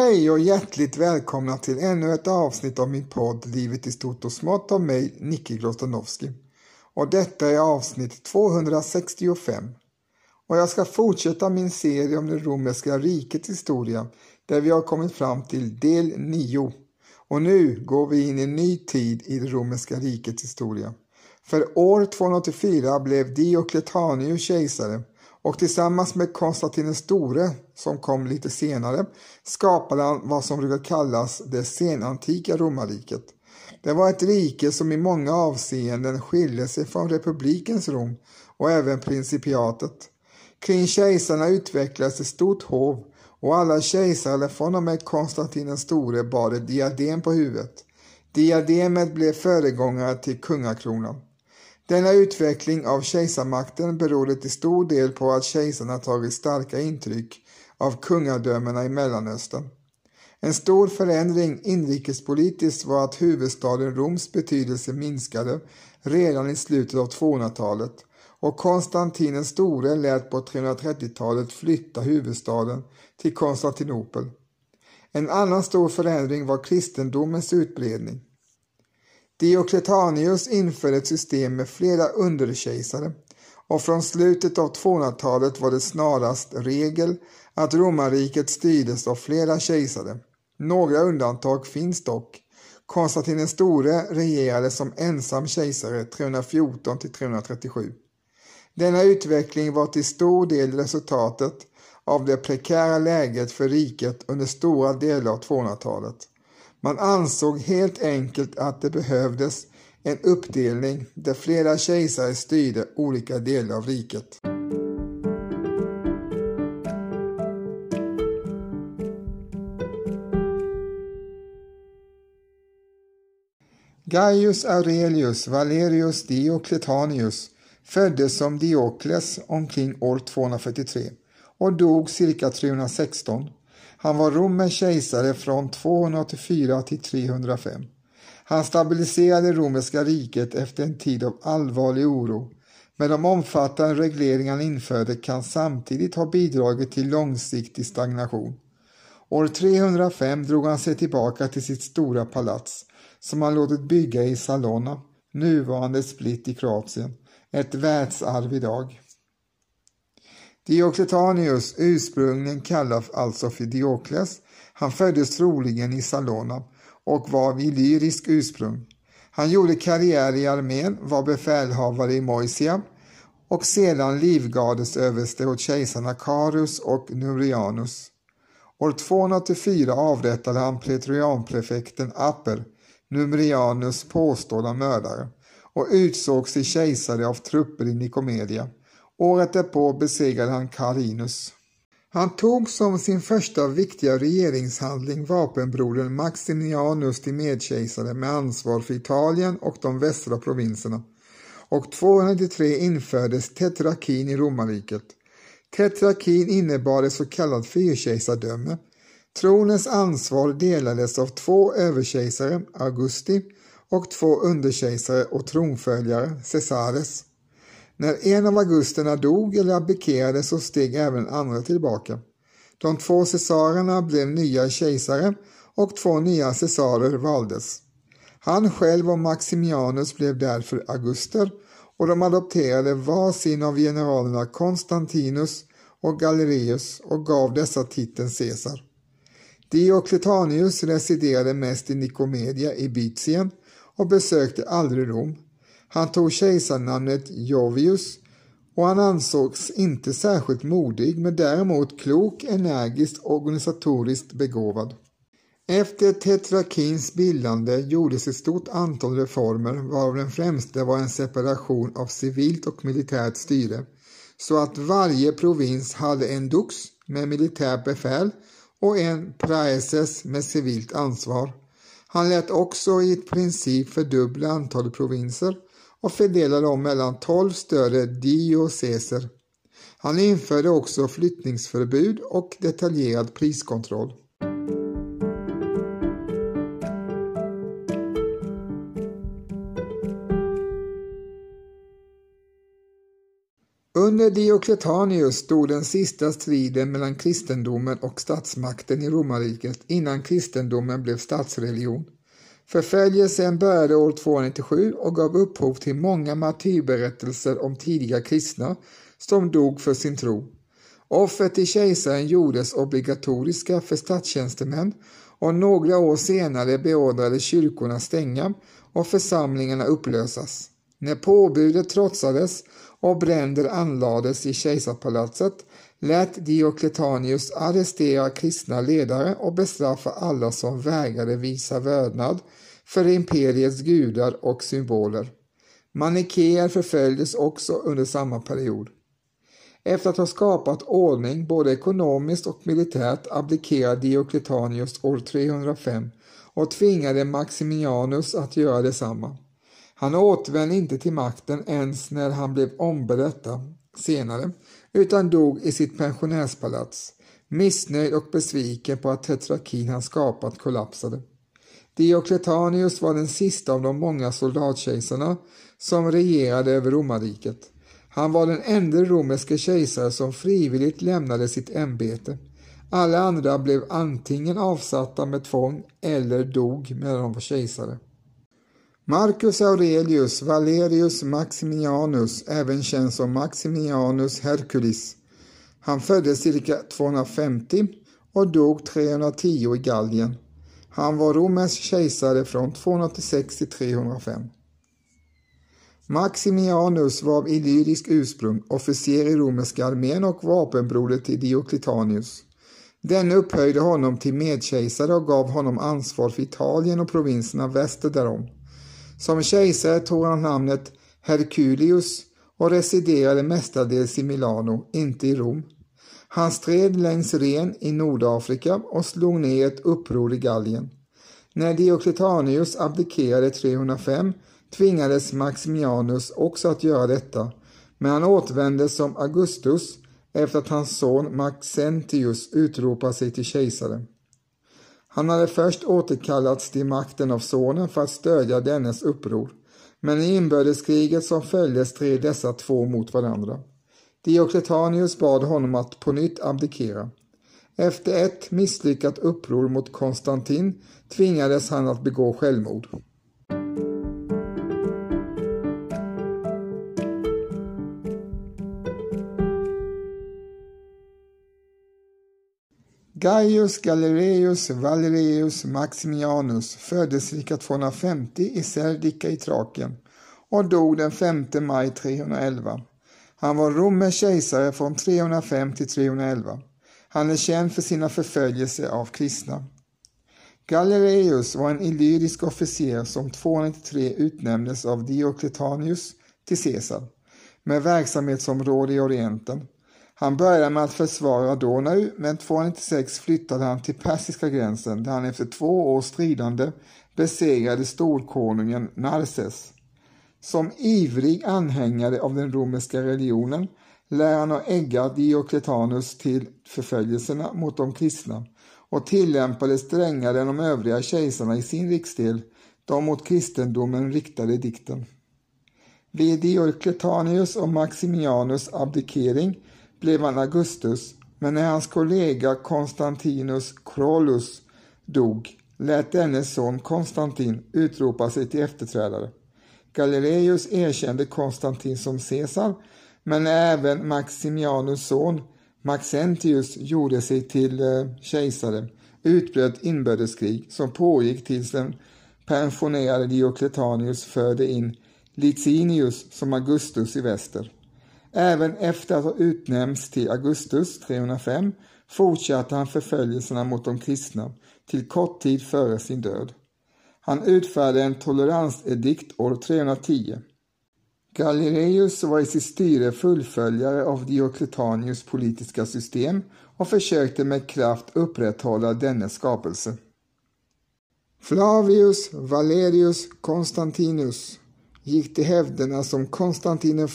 Hej och hjärtligt välkomna till ännu ett avsnitt av min podd Livet i stort och smått av mig, Nicky Grostanowski. Och detta är avsnitt 265. Och jag ska fortsätta min serie om det romerska rikets historia där vi har kommit fram till del 9. Och nu går vi in i en ny tid i det romerska rikets historia. För år 284 blev Diocletianus kejsare och tillsammans med Konstantin den store, som kom lite senare, skapade han vad som brukar kallas det senantika romarriket. Det var ett rike som i många avseenden skilde sig från republikens Rom och även principiatet. Kring kejsarna utvecklades ett stort hov och alla kejsare från och med Konstantin den store bar ett diadem på huvudet. Diademet blev föregångare till kungakronan. Denna utveckling av kejsarmakten berodde till stor del på att kejsarna tagit starka intryck av kungadömena i Mellanöstern. En stor förändring inrikespolitiskt var att huvudstaden Roms betydelse minskade redan i slutet av 200-talet och Konstantin den store lät på 330-talet flytta huvudstaden till Konstantinopel. En annan stor förändring var kristendomens utbredning. Diocletianus införde ett system med flera underkejsare och från slutet av 200-talet var det snarast regel att romarriket styrdes av flera kejsare. Några undantag finns dock. Konstantin den store regerade som ensam kejsare 314 till 337. Denna utveckling var till stor del resultatet av det prekära läget för riket under stora delar av 200-talet. Man ansåg helt enkelt att det behövdes en uppdelning där flera kejsare styrde olika delar av riket. Gaius Aurelius Valerius Diocletanius föddes som Diokles omkring år 243 och dog cirka 316. Han var Romens kejsare från 284 till 305. Han stabiliserade romerska riket efter en tid av allvarlig oro, men de omfattande regleringar han införde kan samtidigt ha bidragit till långsiktig stagnation. År 305 drog han sig tillbaka till sitt stora palats som han låtit bygga i Salona, nuvarande Split i Kroatien, ett världsarv idag. Diocletianus, ursprungligen kallad alltså för Diokles, han föddes troligen i Salona och var vid lyrisk ursprung. Han gjorde karriär i armén, var befälhavare i Moisia och sedan livgardesöverste åt kejsarna Carus och Numerianus. År 284 avrättade han pretorianprefekten Aper, Numerianus påstådda mördare, och utsågs till kejsare av trupper i Nikomedia. Året därpå besegrade han Carinus. Han tog som sin första viktiga regeringshandling vapenbrodern Maximianus till medkejsare med ansvar för Italien och de västra provinserna. Och 293 infördes tetrakin i romarriket. Tetrakin innebar ett så kallat fyrkejsardöme. Tronens ansvar delades av två överkejsare, Augusti, och två underkejsare och tronföljare, Caesares. När en av augusterna dog eller abdikerade så steg även andra tillbaka. De två cesarerna blev nya kejsare och två nya cesarer valdes. Han själv och Maximianus blev därför auguster och de adopterade var sin av generalerna Konstantinus och Galerius och gav dessa titeln Caesar. Diocletianus residerade mest i Nikomedia i Byzien och besökte aldrig Rom. Han tog kejsarnamnet Jovius och han ansågs inte särskilt modig men däremot klok, energiskt och organisatoriskt begåvad. Efter Tetrakins bildande gjordes ett stort antal reformer varav den främsta var en separation av civilt och militärt styre så att varje provins hade en dux med militärt befäl och en praeses med civilt ansvar. Han lät också i princip fördubbla antalet provinser och fördelade dem mellan tolv större dioceser. Han införde också flyttningsförbud och detaljerad priskontroll. Under Diocletianus stod den sista striden mellan kristendomen och statsmakten i romarriket innan kristendomen blev statsreligion. Förföljelsen började år 297 och gav upphov till många martyrberättelser om tidiga kristna som dog för sin tro. Offer till kejsaren gjordes obligatoriska för statstjänstemän och några år senare beordrade kyrkorna stänga och församlingarna upplösas. När påbudet trotsades och bränder anlades i kejsarpalatset lät Diocletianus arrestera kristna ledare och bestraffa alla som vägrade visa vördnad för imperiets gudar och symboler. Manikéer förföljdes också under samma period. Efter att ha skapat ordning både ekonomiskt och militärt abdikerade Diocletianus år 305 och tvingade Maximianus att göra detsamma. Han återvände inte till makten ens när han blev ombedd detta senare, utan dog i sitt pensionärspalats, missnöjd och besviken på att tetrakin han skapat kollapsade. Diocletanius var den sista av de många soldatkejsarna som regerade över romarriket. Han var den enda romerske kejsare som frivilligt lämnade sitt ämbete. Alla andra blev antingen avsatta med tvång eller dog medan de var kejsare. Marcus Aurelius Valerius Maximianus, även känd som Maximianus Herculis. Han föddes cirka 250 och dog 310 i Gallien. Han var romersk kejsare från 286 till 305. Maximianus var av illyrisk ursprung, officer i romerska armén och vapenbroder till Diocletianus. Denne upphöjde honom till medkejsare och gav honom ansvar för Italien och provinserna väster därom. Som kejsare tog han namnet Herculius och residerade mestadels i Milano, inte i Rom. Han stred längs Ren i Nordafrika och slog ner ett uppror i Gallien. När Diocletianus abdikerade 305 tvingades Maximianus också att göra detta, men han återvände som Augustus efter att hans son Maxentius utropat sig till kejsare. Han hade först återkallats till makten av sonen för att stödja dennes uppror, men i inbördeskriget som följde stred dessa två mot varandra. Diocletianus bad honom att på nytt abdikera. Efter ett misslyckat uppror mot Konstantin tvingades han att begå självmord. Gaius Galerius Valerius Maximianus föddes cirka 250 i Serdica i Trakien och dog den 5 maj 311. Han var romersk kejsare från 305 till 311. Han är känd för sina förföljelser av kristna. Galerius var en illyrisk officer som 293 utnämndes av Diocletianus till Caesar med verksamhetsområde i Orienten. Han började med att försvara Donau, men 296 flyttade han till persiska gränsen där han efter två års stridande besegrade storkonungen Narses. Som ivrig anhängare av den romerska religionen lär han ha äggat Diocletanus till förföljelserna mot de kristna och tillämpade strängare än de övriga kejsarna i sin riksdel de mot kristendomen riktade dikten. Vid Diocletanius och Maximianus abdikering blev han Augustus, men när hans kollega Konstantinus Krolus dog lät dennes son Konstantin utropa sig till efterträdare. Galileus erkände Konstantin som Caesar, men även Maximianus son Maxentius gjorde sig till eh, kejsare utbröt inbördeskrig som pågick tills den pensionerade Diocletanius förde in Licinius som Augustus i väster. Även efter att ha utnämnts till Augustus 305 fortsatte han förföljelserna mot de kristna till kort tid före sin död. Han utfärdade en toleransedikt år 310. Galileus var i sitt styre fullföljare av Diocletanius politiska system och försökte med kraft upprätthålla dennes skapelse. Flavius Valerius Constantinus gick till hävderna som Konstantin I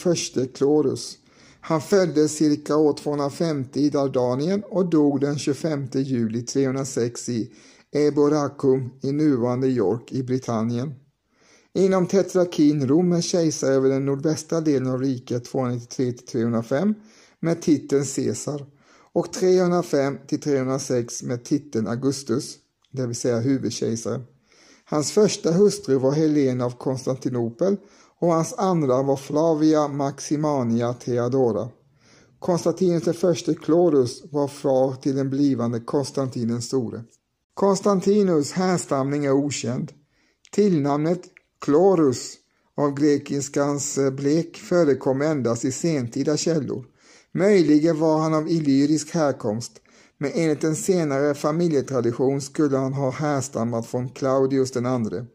Klorus. Han föddes cirka år 250 i Dardanien och dog den 25 juli 306 i Eboracum i nuvarande York i Britannien. Inom tetrakin Rom är kejsare över den nordvästra delen av riket 293-305 med titeln Caesar och 305-306 med titeln Augustus, det vill säga huvudkejsare. Hans första hustru var Helena av Konstantinopel och hans andra var Flavia Maximania Theodora. Konstantinus den förste Klorus var far till den blivande Konstantin den store. Konstantinus härstamning är okänd. Tillnamnet Klorus av grekiskans blek förekom endast i sentida källor. Möjligen var han av illyrisk härkomst, men enligt en senare familjetradition skulle han ha härstammat från Claudius den andre.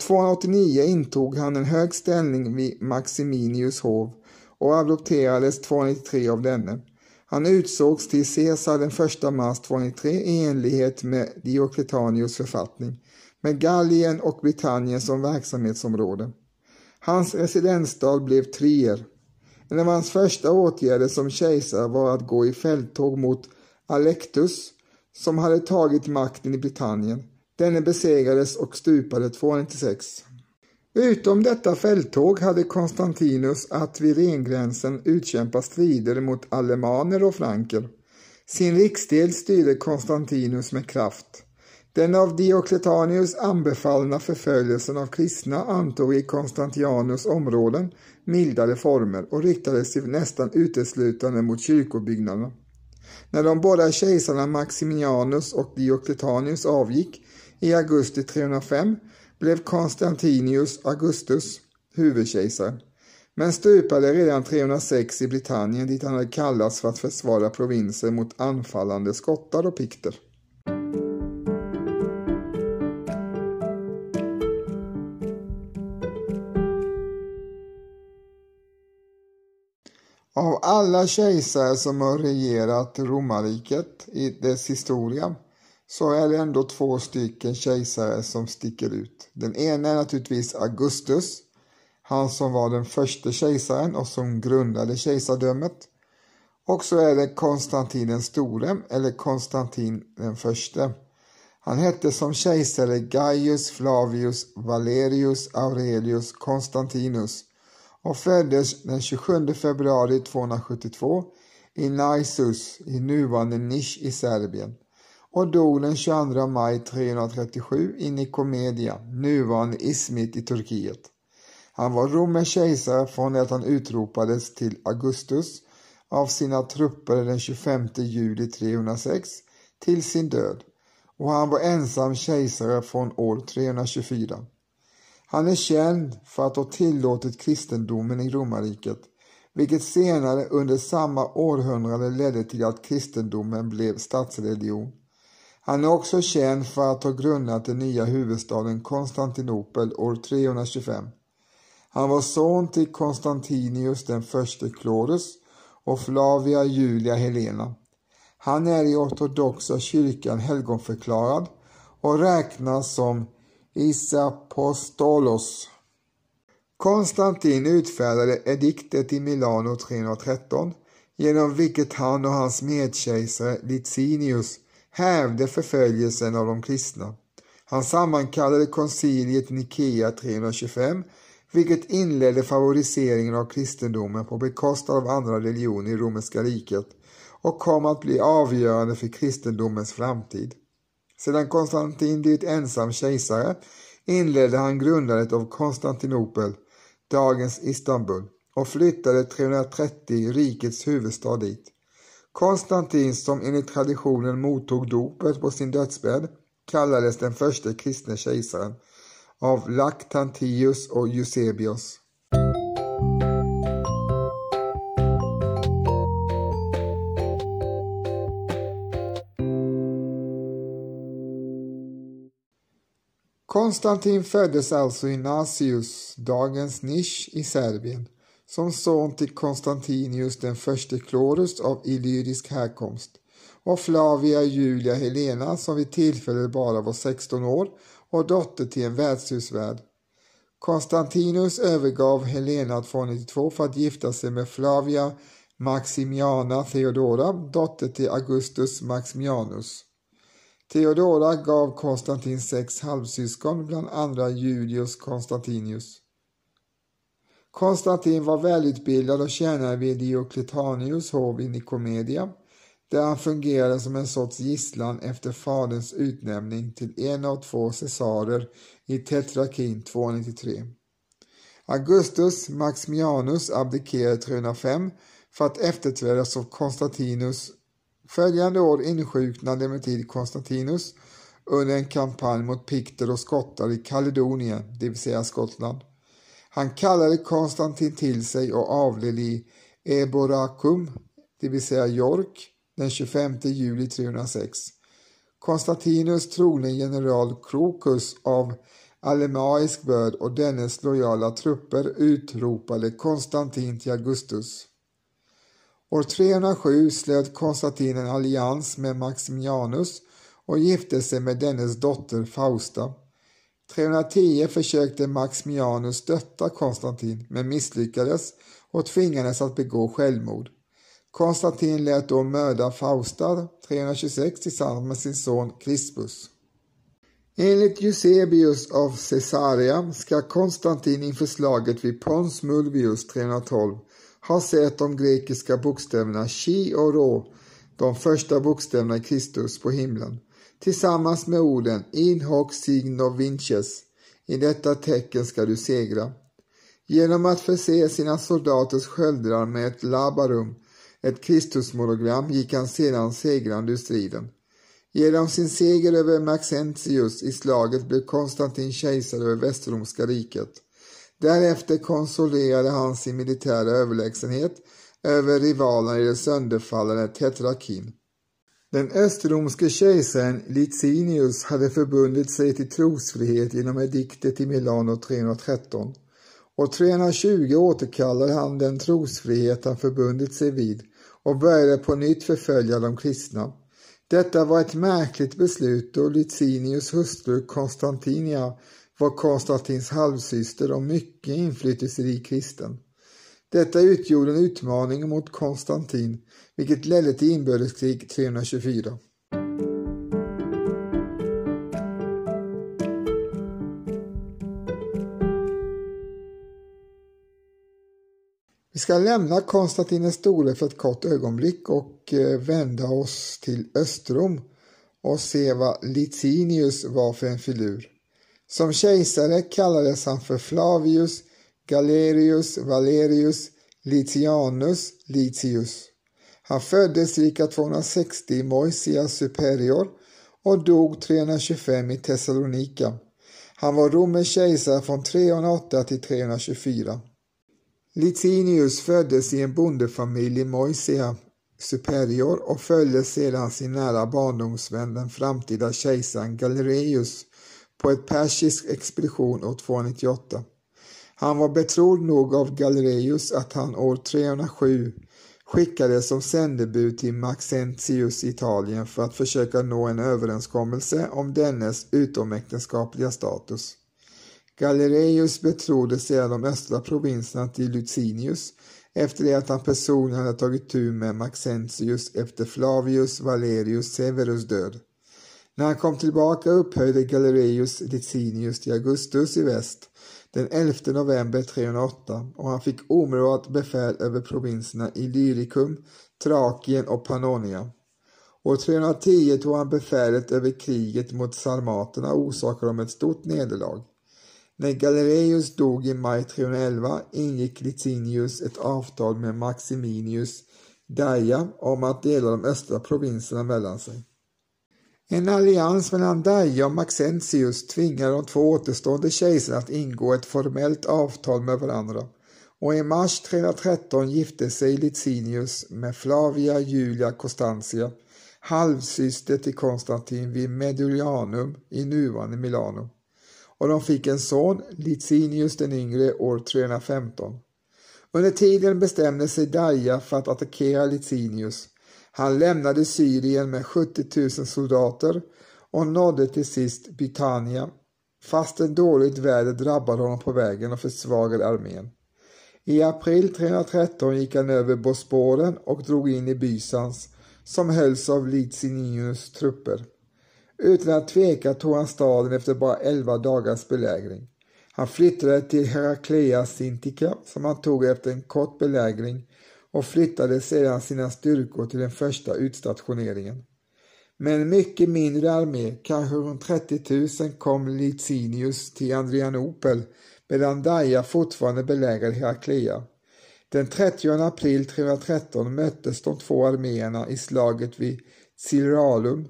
289 intog han en hög ställning vid Maximinius hov och adopterades 293 av denne. Han utsågs till Caesar den 1 mars 293 i enlighet med Diocletianus författning med Gallien och Britannien som verksamhetsområde. Hans residensstad blev Trier. En av hans första åtgärder som kejsare var att gå i fälttåg mot Alectus som hade tagit makten i Britannien. Denne besegrades och stupade 296. Utom detta fälttåg hade Konstantinus att vid rengränsen utkämpa strider mot alemaner och franker. Sin riksdel styrde Konstantinus med kraft. Den av Diocletanius anbefallna förföljelsen av kristna antog i Konstantianus områden mildare former och riktade sig nästan uteslutande mot kyrkobyggnaderna. När de båda kejsarna Maximianus och Diocletianus avgick i augusti 305 blev Konstantinius Augustus huvudkejsare, men stupade redan 306 i Britannien dit han hade kallats för att försvara provinser mot anfallande skottar och pikter. Av alla kejsare som har regerat romarriket i dess historia så är det ändå två stycken kejsare som sticker ut. Den ena är naturligtvis Augustus, han som var den första kejsaren och som grundade kejsardömet. Och så är det Konstantin den store, eller Konstantin den förste. Han hette som kejsare Gaius Flavius Valerius Aurelius Konstantinus och föddes den 27 februari 272 i Naisus i nuvarande Nisch i Serbien och dog den 22 maj 337 i Nikomedia, nuvarande Ismit i Turkiet. Han var romersk kejsare från det att han utropades till Augustus av sina trupper den 25 juli 306 till sin död och han var ensam kejsare från år 324. Han är känd för att ha tillåtit kristendomen i romarriket, vilket senare under samma århundrade ledde till att kristendomen blev statsreligion. Han är också känd för att ha grundat den nya huvudstaden Konstantinopel år 325. Han var son till Konstantinius den förste Chlorus och Flavia Julia Helena. Han är i ortodoxa kyrkan helgonförklarad och räknas som Isapostolos. Konstantin utfärdade ediktet i Milano 313 genom vilket han och hans medkejsare Licinius hävde förföljelsen av de kristna. Han sammankallade konciliet Nikea 325 vilket inledde favoriseringen av kristendomen på bekostnad av andra religioner i romerska riket och kom att bli avgörande för kristendomens framtid. Sedan Konstantin blivit ensam kejsare inledde han grundandet av Konstantinopel, dagens Istanbul, och flyttade 330 rikets huvudstad dit. Konstantin, som enligt traditionen mottog dopet på sin dödsbädd, kallades den första kristne kejsaren av Lactantius och Eusebios. Konstantin föddes alltså i Nasius, dagens Nisch i Serbien som son till Konstantinius den förste Klorus av illyrisk härkomst och Flavia Julia Helena som vid tillfället bara var 16 år och dotter till en värdshusvärd. Konstantinus övergav Helena 292 för att gifta sig med Flavia Maximiana Theodora, dotter till Augustus Maximianus. Theodora gav Konstantin sex halvsyskon, bland andra Julius Konstantinius. Konstantin var välutbildad och tjänade vid Diocletianus hov i Nikomedia, där han fungerade som en sorts gisslan efter faderns utnämning till en av två cesarer i Tetrakin 293. Augustus Maximianus abdikerade 305 för att efterträdas av Konstantinus. Följande år insjuknade emellertid Konstantinus under en kampanj mot pikter och skottar i Kaledonien, det vill säga Skottland. Han kallade Konstantin till sig och avled i Eboracum, det vill säga York, den 25 juli 306. Konstantinus trogne general Krokus av alemaisk börd och dennes lojala trupper utropade Konstantin till Augustus. År 307 slöt Konstantin en allians med Maximianus och gifte sig med dennes dotter Fausta. 310 försökte Maximianus stötta Konstantin men misslyckades och tvingades att begå självmord. Konstantin lät då mörda Fausta 326 tillsammans med sin son Crispus. Enligt Eusebius av Caesarea ska Konstantin inför slaget vid Pons Mulvius 312 har sett de grekiska bokstäverna chi och rå, de första bokstäverna i Kristus, på himlen, tillsammans med orden in hoc signo vinces, i detta tecken ska du segra. Genom att förse sina soldaters sköldrar med ett labarum, ett Kristusmonogram, gick han sedan segrande ur striden. Genom sin seger över Maxentius i slaget blev Konstantin kejsare över Västromska riket. Därefter konsoliderade han sin militära överlägsenhet över rivalerna i det sönderfallande Tetrakin. Den östromske kejsaren Licinius hade förbundit sig till trosfrihet genom ediktet i Milano 313 och 320 återkallade han den trosfrihet han förbundit sig vid och började på nytt förfölja de kristna. Detta var ett märkligt beslut då Licinius hustru Konstantinia var Konstantins halvsyster och mycket inflytelserik kristen. Detta utgjorde en utmaning mot Konstantin, vilket ledde till inbördeskrig 324. Vi ska lämna Konstantin den store för ett kort ögonblick och eh, vända oss till Östrom och se vad Licinius var för en filur. Som kejsare kallades han för Flavius Galerius Valerius Litianus Litius. Han föddes cirka 260 i Moisia Superior och dog 325 i Thessalonika. Han var romersk kejsare från 308 till 324. Litinius föddes i en bondefamilj i Moisia Superior och följde sedan sin nära barndomsvän den framtida kejsaren Galerius på ett persisk expedition år 298. Han var betrodd nog av Galerius att han år 307 skickades som sändebud till Maxentius i Italien för att försöka nå en överenskommelse om dennes utomäktenskapliga status. Galerius betrodde sedan de östra provinserna till Lucinius efter det att han personligen hade tagit tur med Maxentius efter Flavius Valerius Severus död. När han kom tillbaka upphöjde Galerius Licinius till Augustus i väst den 11 november 308 och han fick omedelbart befäl över provinserna Illyricum, Trakien och Pannonia. År 310 tog han befälet över kriget mot sarmaterna och orsakade dem ett stort nederlag. När Galerius dog i maj 311 ingick Licinius ett avtal med Maximinius Daia om att dela de östra provinserna mellan sig. En allians mellan Daja och Maxentius tvingar de två återstående kejsarna att ingå ett formellt avtal med varandra och i mars 313 gifte sig Licinius med Flavia Julia Constantia, halvsyster till Konstantin vid Medulianum i nuvarande Milano och de fick en son, Licinius den yngre, år 315. Under tiden bestämde sig Daja för att attackera Licinius. Han lämnade Syrien med 70 000 soldater och nådde till sist Britannia, fast en dåligt väder drabbade honom på vägen och försvagade armén. I april 313 gick han över Bosporen och drog in i Bysans, som hölls av Licinius trupper. Utan att tveka tog han staden efter bara elva dagars belägring. Han flyttade till Herakleia Sintika som han tog efter en kort belägring och flyttade sedan sina styrkor till den första utstationeringen. Med en mycket mindre armé, kanske runt 30 000, kom Licinius till Adrianopel medan Daja fortfarande belägrade Herakleia. Den 30 april 313 möttes de två arméerna i slaget vid Ciralum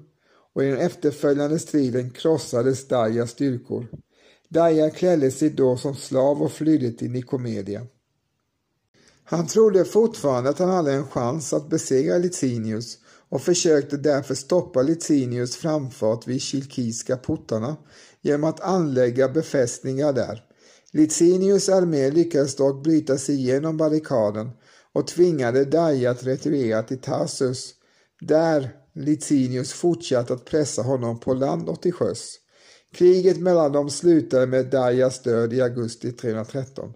och i den efterföljande striden krossades Dajas styrkor. Daja klädde sig då som slav och flydde till Nikomedia. Han trodde fortfarande att han hade en chans att besegra Licinius och försökte därför stoppa Licinius framfart vid Kilkiska portarna genom att anlägga befästningar där. Licinius armé lyckades dock bryta sig igenom barrikaden och tvingade Daja att retirera till Tarsus, där Licinius fortsatte att pressa honom på land och till sjöss. Kriget mellan dem slutade med Dajas död i augusti 313.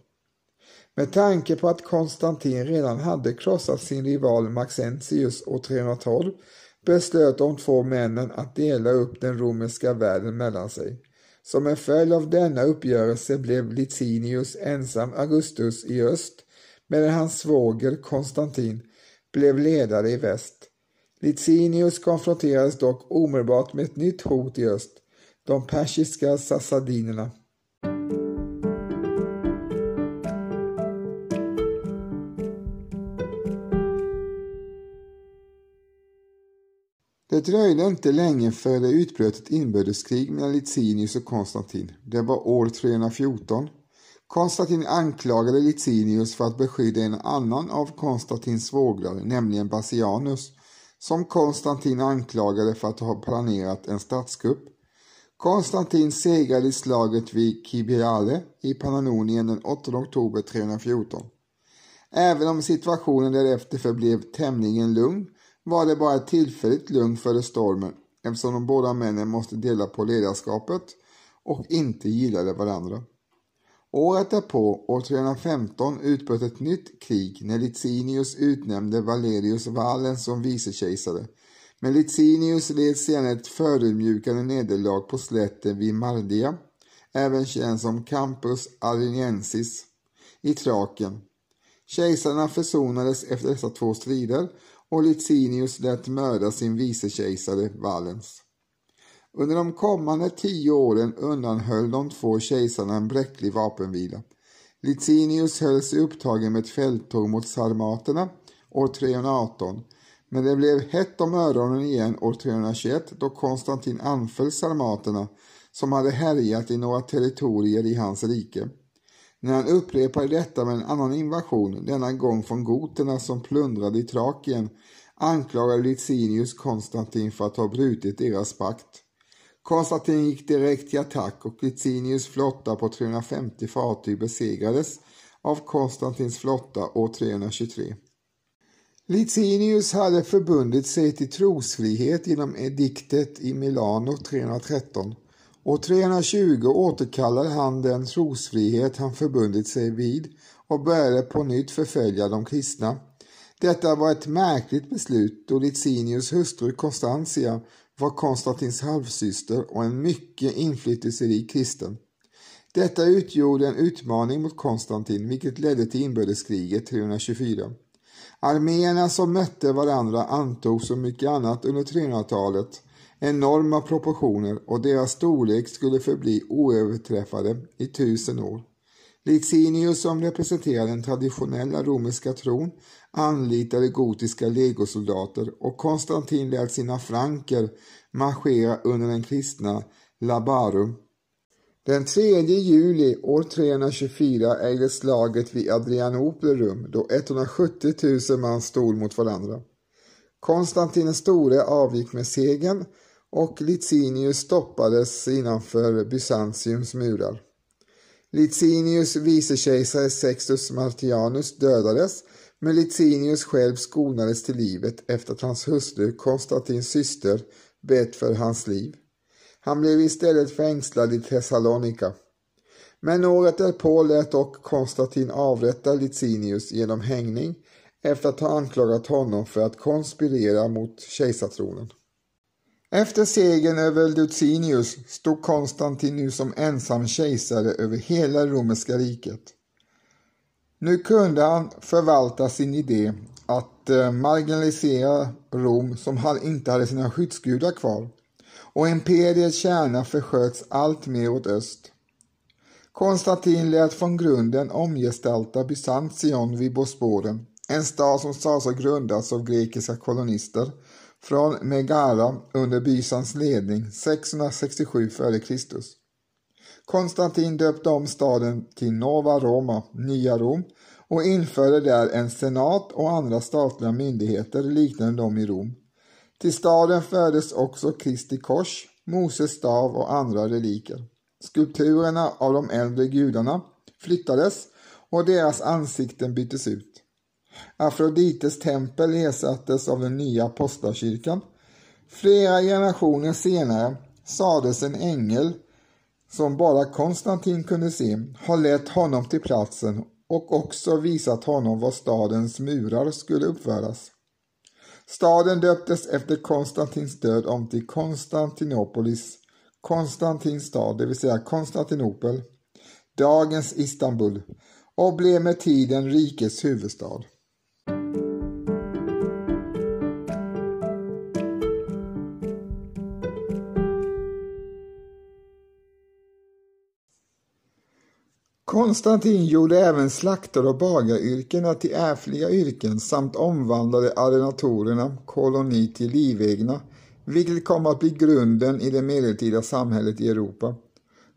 Med tanke på att Konstantin redan hade krossat sin rival Maxentius år 312 beslöt de två männen att dela upp den romerska världen mellan sig. Som en följd av denna uppgörelse blev Licinius ensam Augustus i öst medan hans svåger Konstantin blev ledare i väst. Licinius konfronterades dock omedelbart med ett nytt hot i öst, de persiska sassadinerna. Det dröjde inte länge före det utbröt ett inbördeskrig mellan Licinius och Konstantin. Det var år 314. Konstantin anklagade Licinius för att beskydda en annan av Konstantins svågrar, nämligen Bassianus, som Konstantin anklagade för att ha planerat en statskupp. Konstantin segrade i slaget vid Kibiale i Pannonien den 8 oktober 314. Även om situationen därefter förblev tämligen lugn var det bara ett tillfälligt lugn före stormen eftersom de båda männen måste dela på ledarskapet och inte gillade varandra. Året därpå, år 315, utbröt ett nytt krig när Licinius utnämnde Valerius Wallen som vicekejsare. Men Licinius led senare ett förödmjukande nederlag på slätten vid Mardia, även känd som Campus Ariniensis, i Traken. Kejsarna försonades efter dessa två strider och Licinius lät mörda sin vicekejsare Valens. Under de kommande tio åren undanhöll de två kejsarna en bräcklig vapenvila. Licinius höll sig upptagen med ett fälttåg mot sarmaterna år 318 men det blev hett om öronen igen år 321 då Konstantin anföll sarmaterna som hade härjat i några territorier i hans rike. När han upprepade detta med en annan invasion, denna gång från goterna som plundrade i Trakien, anklagade Licinius Konstantin för att ha brutit deras pakt. Konstantin gick direkt till attack och Licinius flotta på 350 fartyg besegrades av Konstantins flotta år 323. Licinius hade förbundit sig till trosfrihet genom ediktet i Milano 313 År 320 återkallade han den trosfrihet han förbundit sig vid och började på nytt förfölja de kristna. Detta var ett märkligt beslut då Licinius hustru Constantia var Konstantins halvsyster och en mycket inflytelserik kristen. Detta utgjorde en utmaning mot Konstantin vilket ledde till inbördeskriget 324. Arméerna som mötte varandra antog så mycket annat under 300-talet enorma proportioner och deras storlek skulle förbli oöverträffade i tusen år. Licinius som representerar den traditionella romerska tron anlitade gotiska legosoldater och Konstantin lät sina franker marschera under den kristna Labarum. Den 3 juli år 324 ägde slaget vid Adrianopel rum då 170 000 man stod mot varandra. Konstantin den store avgick med segern och Licinius stoppades innanför Bysantiums murar. Licinius vicekejsare Sextus Martianus dödades men Licinius själv skonades till livet efter att hans hustru Konstantins syster bett för hans liv. Han blev istället fängslad i Thessalonika. Men året därpå lät dock Konstantin avrätta Licinius genom hängning efter att ha anklagat honom för att konspirera mot kejsartronen. Efter segern över Lucinius stod Konstantin nu som ensam kejsare över hela romerska riket. Nu kunde han förvalta sin idé att eh, marginalisera Rom som inte hade sina skyddsgudar kvar och imperiets kärna försköts allt mer åt öst. Konstantin lät från grunden omgestalta Bysantion vid Bosporen, en stad som sades ha grundats av grekiska kolonister från Megara under Bysans ledning 667 f.Kr. Konstantin döpte om staden till Nova Roma, Nya Rom, och införde där en senat och andra statliga myndigheter liknande de i Rom. Till staden fördes också Kristi kors, Moses stav och andra reliker. Skulpturerna av de äldre gudarna flyttades och deras ansikten byttes ut. Afrodites tempel ersattes av den nya apostlakyrkan. Flera generationer senare sades en ängel som bara Konstantin kunde se ha lett honom till platsen och också visat honom var stadens murar skulle uppföras. Staden döptes efter Konstantins död om till Konstantinopolis, Konstantins stad, det vill säga Konstantinopel, dagens Istanbul, och blev med tiden rikets huvudstad. Konstantin gjorde även slaktar och bagaryrkena till ärftliga yrken samt omvandlade arrendatorerna koloni till livegna, vilket kom att bli grunden i det medeltida samhället i Europa.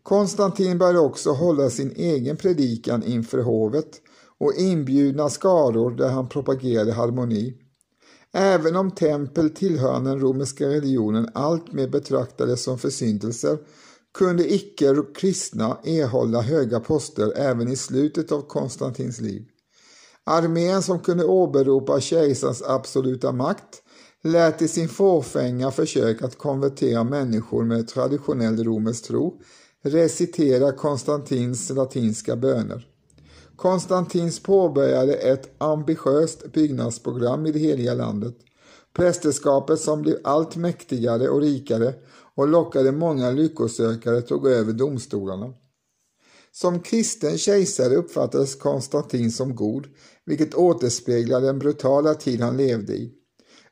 Konstantin började också hålla sin egen predikan inför hovet och inbjudna skaror där han propagerade harmoni. Även om tempel tillhörande den romerska religionen alltmer betraktades som försyndelser kunde icke-kristna erhålla höga poster även i slutet av Konstantins liv. Armén som kunde åberopa kejsarens absoluta makt lät i sin fåfänga försök att konvertera människor med traditionell romersk tro recitera Konstantins latinska böner. Konstantins påbörjade ett ambitiöst byggnadsprogram i det heliga landet. Prästerskapet som blev allt mäktigare och rikare och lockade många lyckosökare tog över domstolarna. Som kristen kejsare uppfattades Konstantin som god, vilket återspeglar den brutala tid han levde i.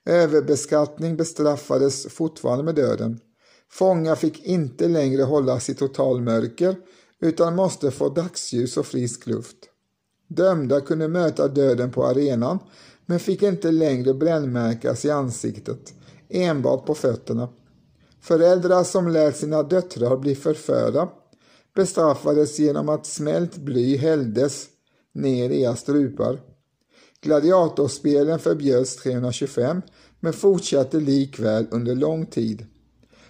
Överbeskattning bestraffades fortfarande med döden. Fångar fick inte längre hållas i totalmörker utan måste få dagsljus och frisk luft. Dömda kunde möta döden på arenan men fick inte längre brännmärkas i ansiktet, enbart på fötterna. Föräldrar som lät sina döttrar bli förförda bestraffades genom att smält bly hälldes ner i deras strupar. Gladiatorspelen förbjöds 325 men fortsatte likväl under lång tid.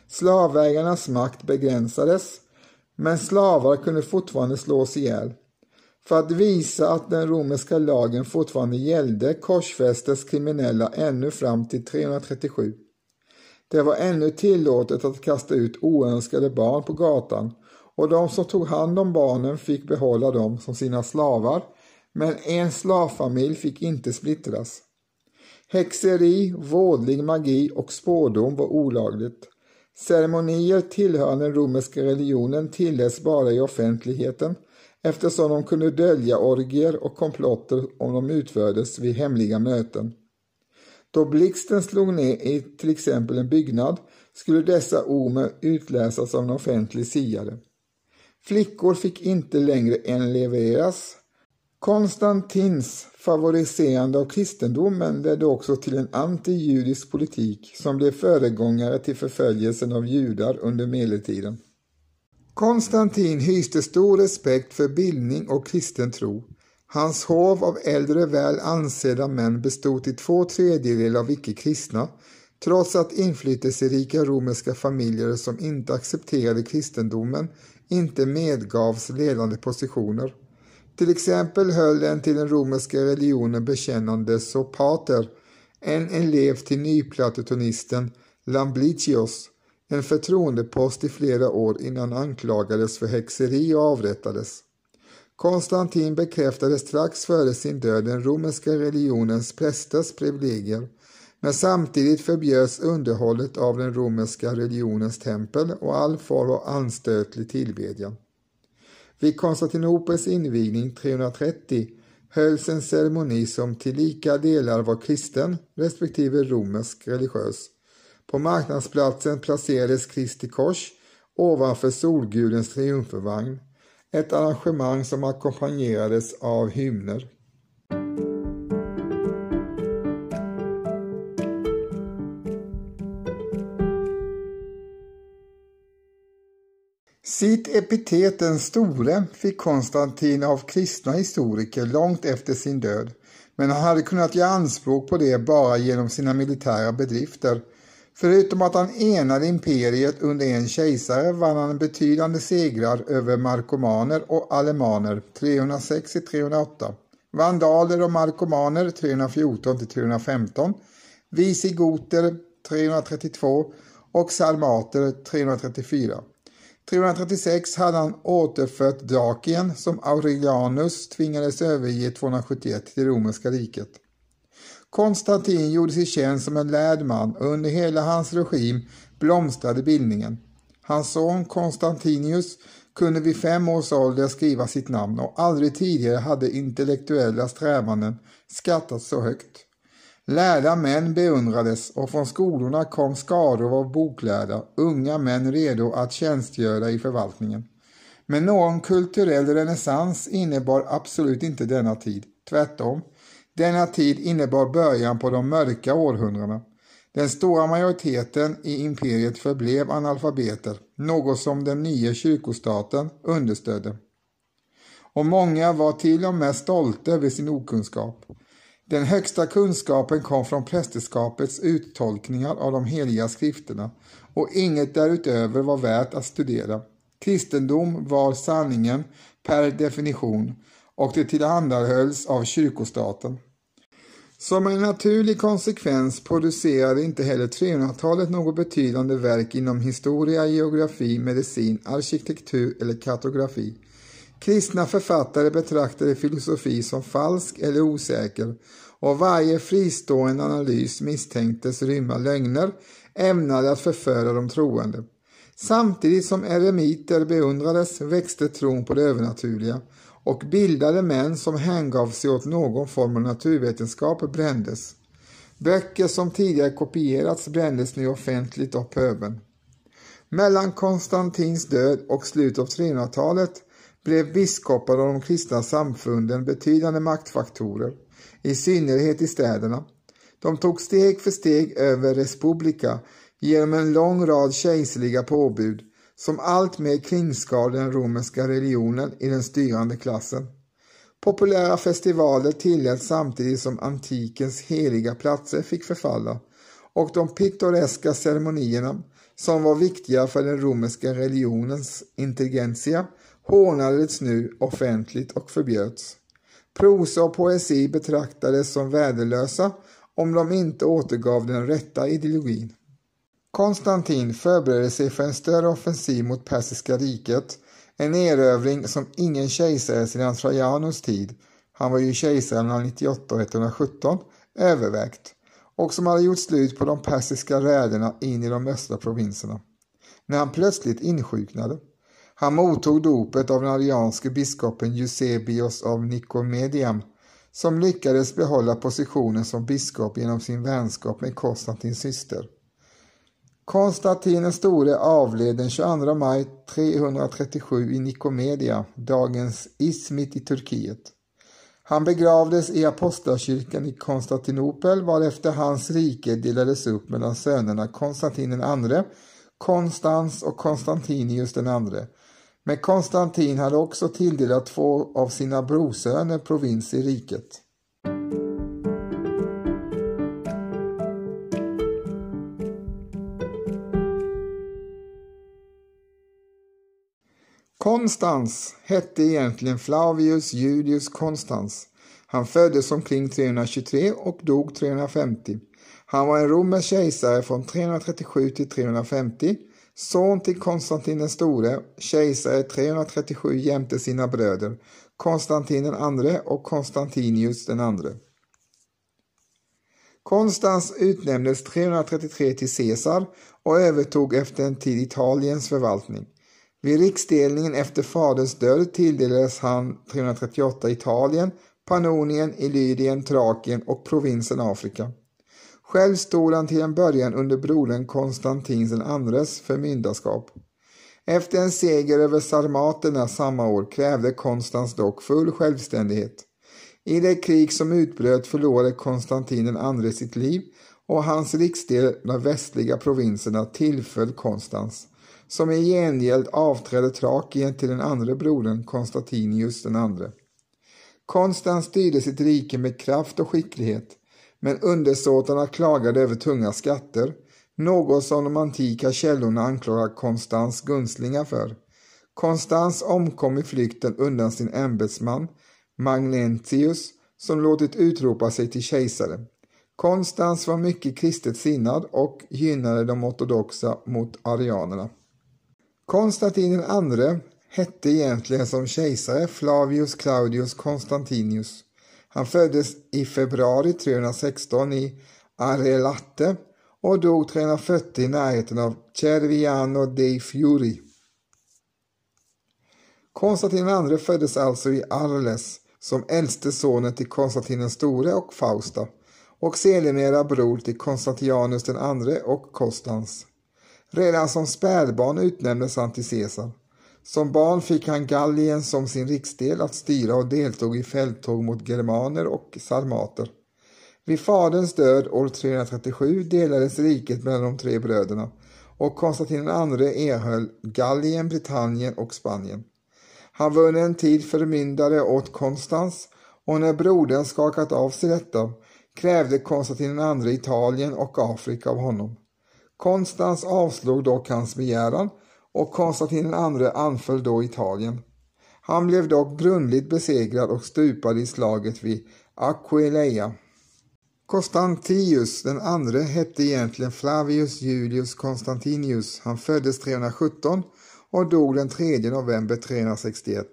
Slavägarnas makt begränsades men slavar kunde fortfarande slås ihjäl. För att visa att den romerska lagen fortfarande gällde korsfästes kriminella ännu fram till 337. Det var ännu tillåtet att kasta ut oönskade barn på gatan och de som tog hand om barnen fick behålla dem som sina slavar, men en slavfamilj fick inte splittras. Häxeri, vådlig magi och spådom var olagligt. Ceremonier tillhörande den romerska religionen tilläts bara i offentligheten eftersom de kunde dölja orgier och komplotter om de utfördes vid hemliga möten. Då blixten slog ner i till exempel en byggnad skulle dessa omer utläsas av en offentlig siare. Flickor fick inte längre än levereras. Konstantins favoriserande av kristendomen ledde också till en antijudisk politik som blev föregångare till förföljelsen av judar under medeltiden. Konstantin hyste stor respekt för bildning och kristen tro. Hans hov av äldre väl ansedda män bestod till två tredjedelar av icke-kristna, trots att inflytelserika romerska familjer som inte accepterade kristendomen inte medgavs ledande positioner. Till exempel höll den till den romerska religionen bekännande Sopater, en elev till nyplatonisten Lamblicios, en förtroendepost i flera år innan han anklagades för häxeri och avrättades. Konstantin bekräftade strax före sin död den romerska religionens prästers privilegier, Men samtidigt förbjöds underhållet av den romerska religionens tempel och all form av anstötlig tillbedjan. Vid Konstantinopels invigning 330 hölls en ceremoni som till lika delar var kristen respektive romersk religiös. På marknadsplatsen placerades Kristi kors ovanför Solgudens triumfvagn, ett arrangemang som ackompanjerades av hymner. Sitt epitet den store fick Konstantin av kristna historiker långt efter sin död, men han hade kunnat göra anspråk på det bara genom sina militära bedrifter. Förutom att han enade imperiet under en kejsare vann han betydande segrar över markomaner och alemaner 306-308, vandaler och markomaner 314-315, visigoter 332 och sarmater 334. 336 hade han återfört Dakien som Aurelianus tvingades överge 271 till romerska riket. Konstantin gjorde sig känd som en lärd man och under hela hans regim blomstrade bildningen. Hans son Konstantinius kunde vid fem års ålder skriva sitt namn och aldrig tidigare hade intellektuella strävanden skattats så högt. Lärda män beundrades och från skolorna kom skaror av boklärda, unga män redo att tjänstgöra i förvaltningen. Men någon kulturell renässans innebar absolut inte denna tid, tvärtom. Denna tid innebar början på de mörka århundradena. Den stora majoriteten i imperiet förblev analfabeter, något som den nya kyrkostaten understödde. Och många var till och med stolta över sin okunskap. Den högsta kunskapen kom från prästerskapets uttolkningar av de heliga skrifterna och inget därutöver var värt att studera. Kristendom var sanningen per definition och det tillhandahölls av kyrkostaten. Som en naturlig konsekvens producerade inte heller 300-talet något betydande verk inom historia, geografi, medicin, arkitektur eller kartografi. Kristna författare betraktade filosofi som falsk eller osäker och varje fristående analys misstänktes rymma lögner ämnade att förföra de troende. Samtidigt som eremiter beundrades växte tron på det övernaturliga och bildade män som hängav sig åt någon form av naturvetenskap brändes. Böcker som tidigare kopierats brändes nu offentligt av pöbeln. Mellan Konstantins död och slutet av 300-talet blev biskopar och de kristna samfunden betydande maktfaktorer, i synnerhet i städerna. De tog steg för steg över respublika genom en lång rad kejserliga påbud som alltmer kringskar den romerska religionen i den styrande klassen. Populära festivaler tilläts samtidigt som antikens heliga platser fick förfalla och de pittoreska ceremonierna som var viktiga för den romerska religionens intelligentia hånades nu offentligt och förbjöds. Prosa och poesi betraktades som värdelösa om de inte återgav den rätta ideologin. Konstantin förberedde sig för en större offensiv mot Persiska riket, en erövring som ingen kejsare sedan Trajanus tid, han var ju kejsare mellan 98 och 117, övervägt och som hade gjort slut på de persiska räderna in i de östra provinserna. När han plötsligt insjuknade han mottog dopet av den arianske biskopen Eusebios av Nikomediam som lyckades behålla positionen som biskop genom sin vänskap med Konstantins syster. Konstantin den store avled den 22 maj 337 i Nikomedia, dagens Izmit i Turkiet. Han begravdes i apostlakyrkan i Konstantinopel varefter hans rike delades upp mellan sönerna Konstantin den andre, Konstans och Konstantinius den andre men Konstantin hade också tilldelat två av sina brorsöner provins i riket. Konstans hette egentligen Flavius Julius Konstans. Han föddes omkring 323 och dog 350. Han var en romersk kejsare från 337 till 350 son till Konstantin den store, kejsare 337 jämte sina bröder, Konstantin den andre och Konstantinius den andre. Konstans utnämndes 333 till Caesar och övertog efter en tid Italiens förvaltning. Vid riksdelningen efter faderns död tilldelades han 338 Italien, Pannonien, Illyrien, Trakien och provinsen Afrika. Själv stod han till en början under brodern Konstantins andres förmyndarskap. Efter en seger över sarmaterna samma år krävde Konstans dock full självständighet. I det krig som utbröt förlorade Konstantin II sitt liv och hans riksdel, de västliga provinserna, tillföll Konstans, som i gengäld avträdde Trakien till den andra brodern Konstantinius den andre. Konstans styrde sitt rike med kraft och skicklighet, men undersåtarna klagade över tunga skatter, något som de antika källorna anklagar Konstans gunstlingar för. Konstans omkom i flykten undan sin ämbetsman Magnentius som låtit utropa sig till kejsare. Konstans var mycket kristet sinnad och gynnade de ortodoxa mot arianerna. Konstantin II hette egentligen som kejsare Flavius Claudius Constantinius. Han föddes i februari 316 i Arelate och dog 340 i närheten av Cerviano dei Fiori. Konstantin II föddes alltså i Arles som äldste sonen till Konstantin den store och Fausta och sedermera bror till Konstantianus den andre och Konstans. Redan som spädbarn utnämndes han till Caesar. Som barn fick han Gallien som sin riksdel att styra och deltog i fälttåg mot germaner och sarmater. Vid faderns död år 337 delades riket mellan de tre bröderna och Konstantin II erhöll Gallien, Britannien och Spanien. Han var under en tid förmyndare åt Konstans och när brodern skakat av sig detta krävde Konstantin II Italien och Afrika av honom. Konstans avslog dock hans begäran och Konstantin II anföll då Italien. Han blev dock grundligt besegrad och stupade i slaget vid Aquileia. Constantius den andre hette egentligen Flavius Julius Constantinius. Han föddes 317 och dog den 3 november 361.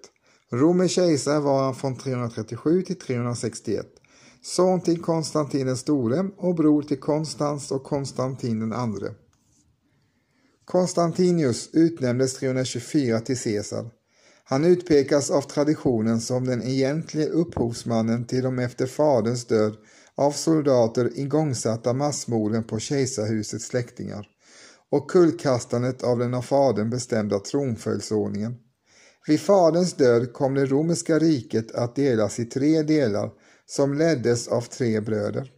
Romer kejsare var han från 337 till 361. Son till Konstantin den store och bror till Konstans och Konstantin den andre. Konstantinius utnämndes 324 till Caesar. Han utpekas av traditionen som den egentliga upphovsmannen till de efter faderns död av soldater igångsatta massmorden på kejsarhusets släktingar och kullkastandet av den av fadern bestämda tronföljdsordningen. Vid faderns död kom det romerska riket att delas i tre delar som leddes av tre bröder.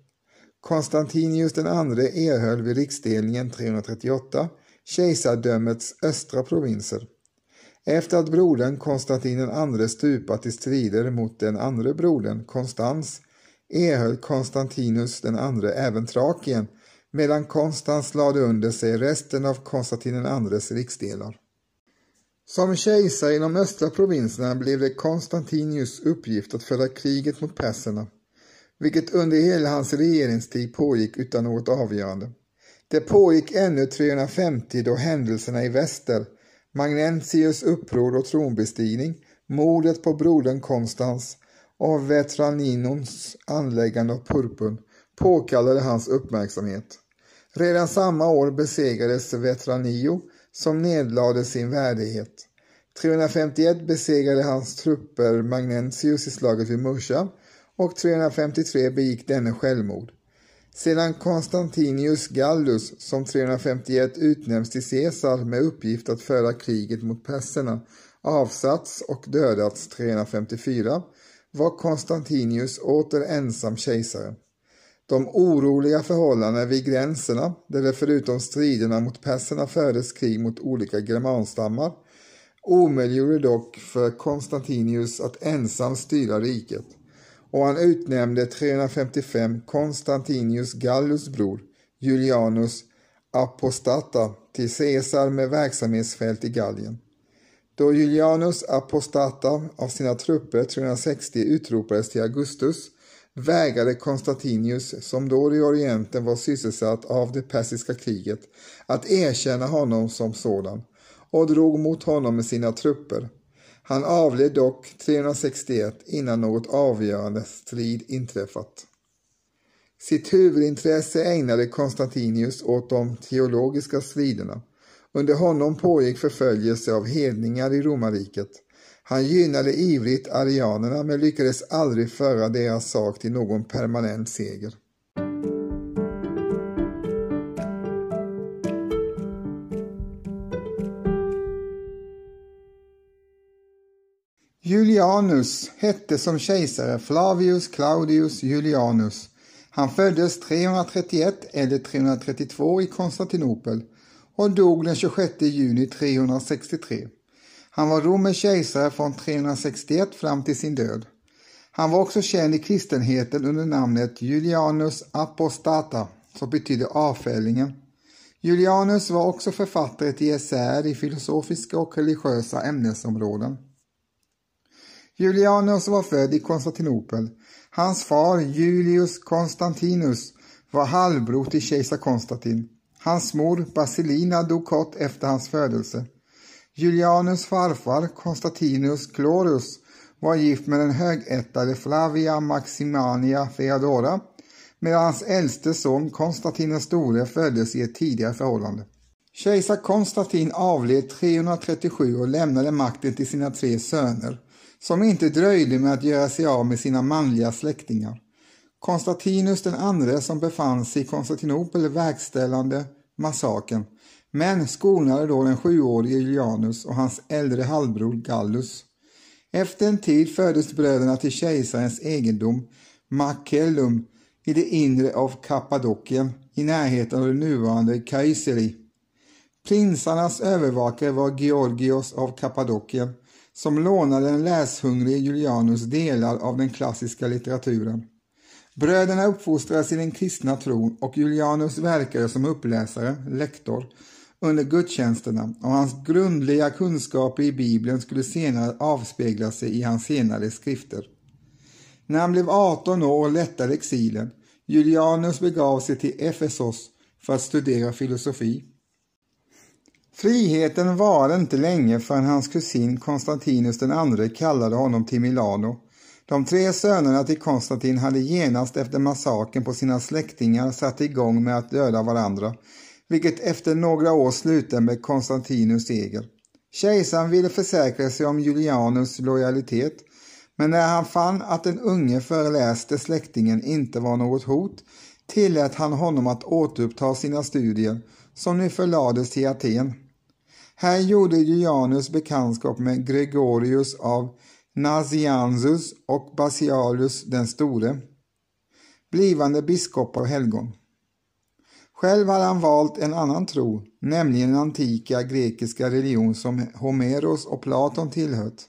Konstantinius den andre erhöll vid riksdelningen 338 kejsardömets östra provinser. Efter att brodern Konstantin den andre stupat i strider mot den andra brodern Konstans erhöll Konstantinus den andre även Trakien medan Konstans lade under sig resten av Konstantin den andres riksdelar. Som kejsare i de östra provinserna blev det Konstantinius uppgift att föra kriget mot perserna, vilket under hela hans regeringstid pågick utan något avgörande. Det pågick ännu 350 då händelserna i väster, Magnentius uppror och tronbestigning, mordet på brodern Konstans och Vetraninons anläggande av purpurn påkallade hans uppmärksamhet. Redan samma år besegrades Vetranio som nedlade sin värdighet. 351 besegrade hans trupper Magnentius i slaget vid Musha och 353 begick denne självmord. Sedan Konstantinius Gallus som 351 utnämns till Caesar med uppgift att föra kriget mot perserna avsatts och dödats 354 var Konstantinius åter ensam kejsare. De oroliga förhållandena vid gränserna, där det förutom striderna mot perserna fördes krig mot olika germanstammar, omöjliggjorde dock för Konstantinius att ensam styra riket och han utnämnde 355 Konstantinius Gallus bror, Julianus Apostata, till Caesar med verksamhetsfält i Gallien. Då Julianus Apostata av sina trupper 360 utropades till Augustus vägrade Konstantinius, som då i Orienten var sysselsatt av det persiska kriget, att erkänna honom som sådan och drog mot honom med sina trupper. Han avled dock 361 innan något avgörande strid inträffat. Sitt huvudintresse ägnade Konstantinius åt de teologiska striderna. Under honom pågick förföljelse av hedningar i romarriket. Han gynnade ivrigt arianerna men lyckades aldrig föra deras sak till någon permanent seger. Julianus hette som kejsare Flavius Claudius Julianus. Han föddes 331 eller 332 i Konstantinopel och dog den 26 juni 363. Han var romersk kejsare från 361 fram till sin död. Han var också känd i kristenheten under namnet Julianus Apostata, som betyder avfällingen. Julianus var också författare till essäer i filosofiska och religiösa ämnesområden. Julianus var född i Konstantinopel. Hans far Julius Konstantinus var halvbror till kejsar Konstantin. Hans mor Basilina dog kort efter hans födelse. Julianus farfar Konstantinus Chlorus var gift med den högättade Flavia Maximania Feodora medan hans äldste son Konstantin store föddes i ett tidigare förhållande. Kejsar Konstantin avled 337 och lämnade makten till sina tre söner som inte dröjde med att göra sig av med sina manliga släktingar. Konstantinus den andre som befann sig i Konstantinopel verkställande massakern men skonade då den sjuårige Julianus och hans äldre halvbror Gallus. Efter en tid fördes bröderna till kejsarens egendom Macellum i det inre av Kappadokien i närheten av det nuvarande Kayseri. Prinsarnas övervakare var Georgios av Kappadokien som lånade den läshungrige Julianus delar av den klassiska litteraturen. Bröderna uppfostrades i den kristna tron och Julianus verkade som uppläsare, lektor, under gudstjänsterna och hans grundliga kunskaper i Bibeln skulle senare avspegla sig i hans senare skrifter. När han blev 18 år och lättade exilen, Julianus begav sig till Efesos för att studera filosofi. Friheten var inte länge förrän hans kusin Konstantinus den andre kallade honom till Milano. De tre sönerna till Konstantin hade genast efter massakern på sina släktingar satt igång med att döda varandra, vilket efter några år slutade med Konstantinus seger. Kejsaren ville försäkra sig om Julianus lojalitet, men när han fann att den unge föreläste släktingen inte var något hot tillät han honom att återuppta sina studier, som nu förlades till Aten. Här gjorde Julianus bekantskap med Gregorius av Nazianzus och Basialus den store, blivande biskopar och helgon. Själv hade han valt en annan tro, nämligen den antika grekiska religion som Homeros och Platon tillhört.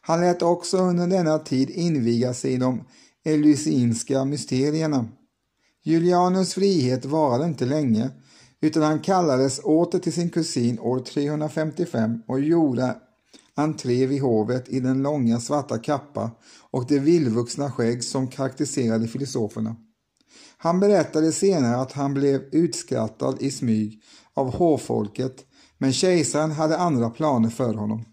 Han lät också under denna tid inviga sig i de elysinska mysterierna. Julianus frihet varade inte länge utan han kallades åter till sin kusin år 355 och gjorde entré vid hovet i den långa svarta kappa och det vildvuxna skägg som karaktäriserade filosoferna. Han berättade senare att han blev utskrattad i smyg av hovfolket men kejsaren hade andra planer för honom.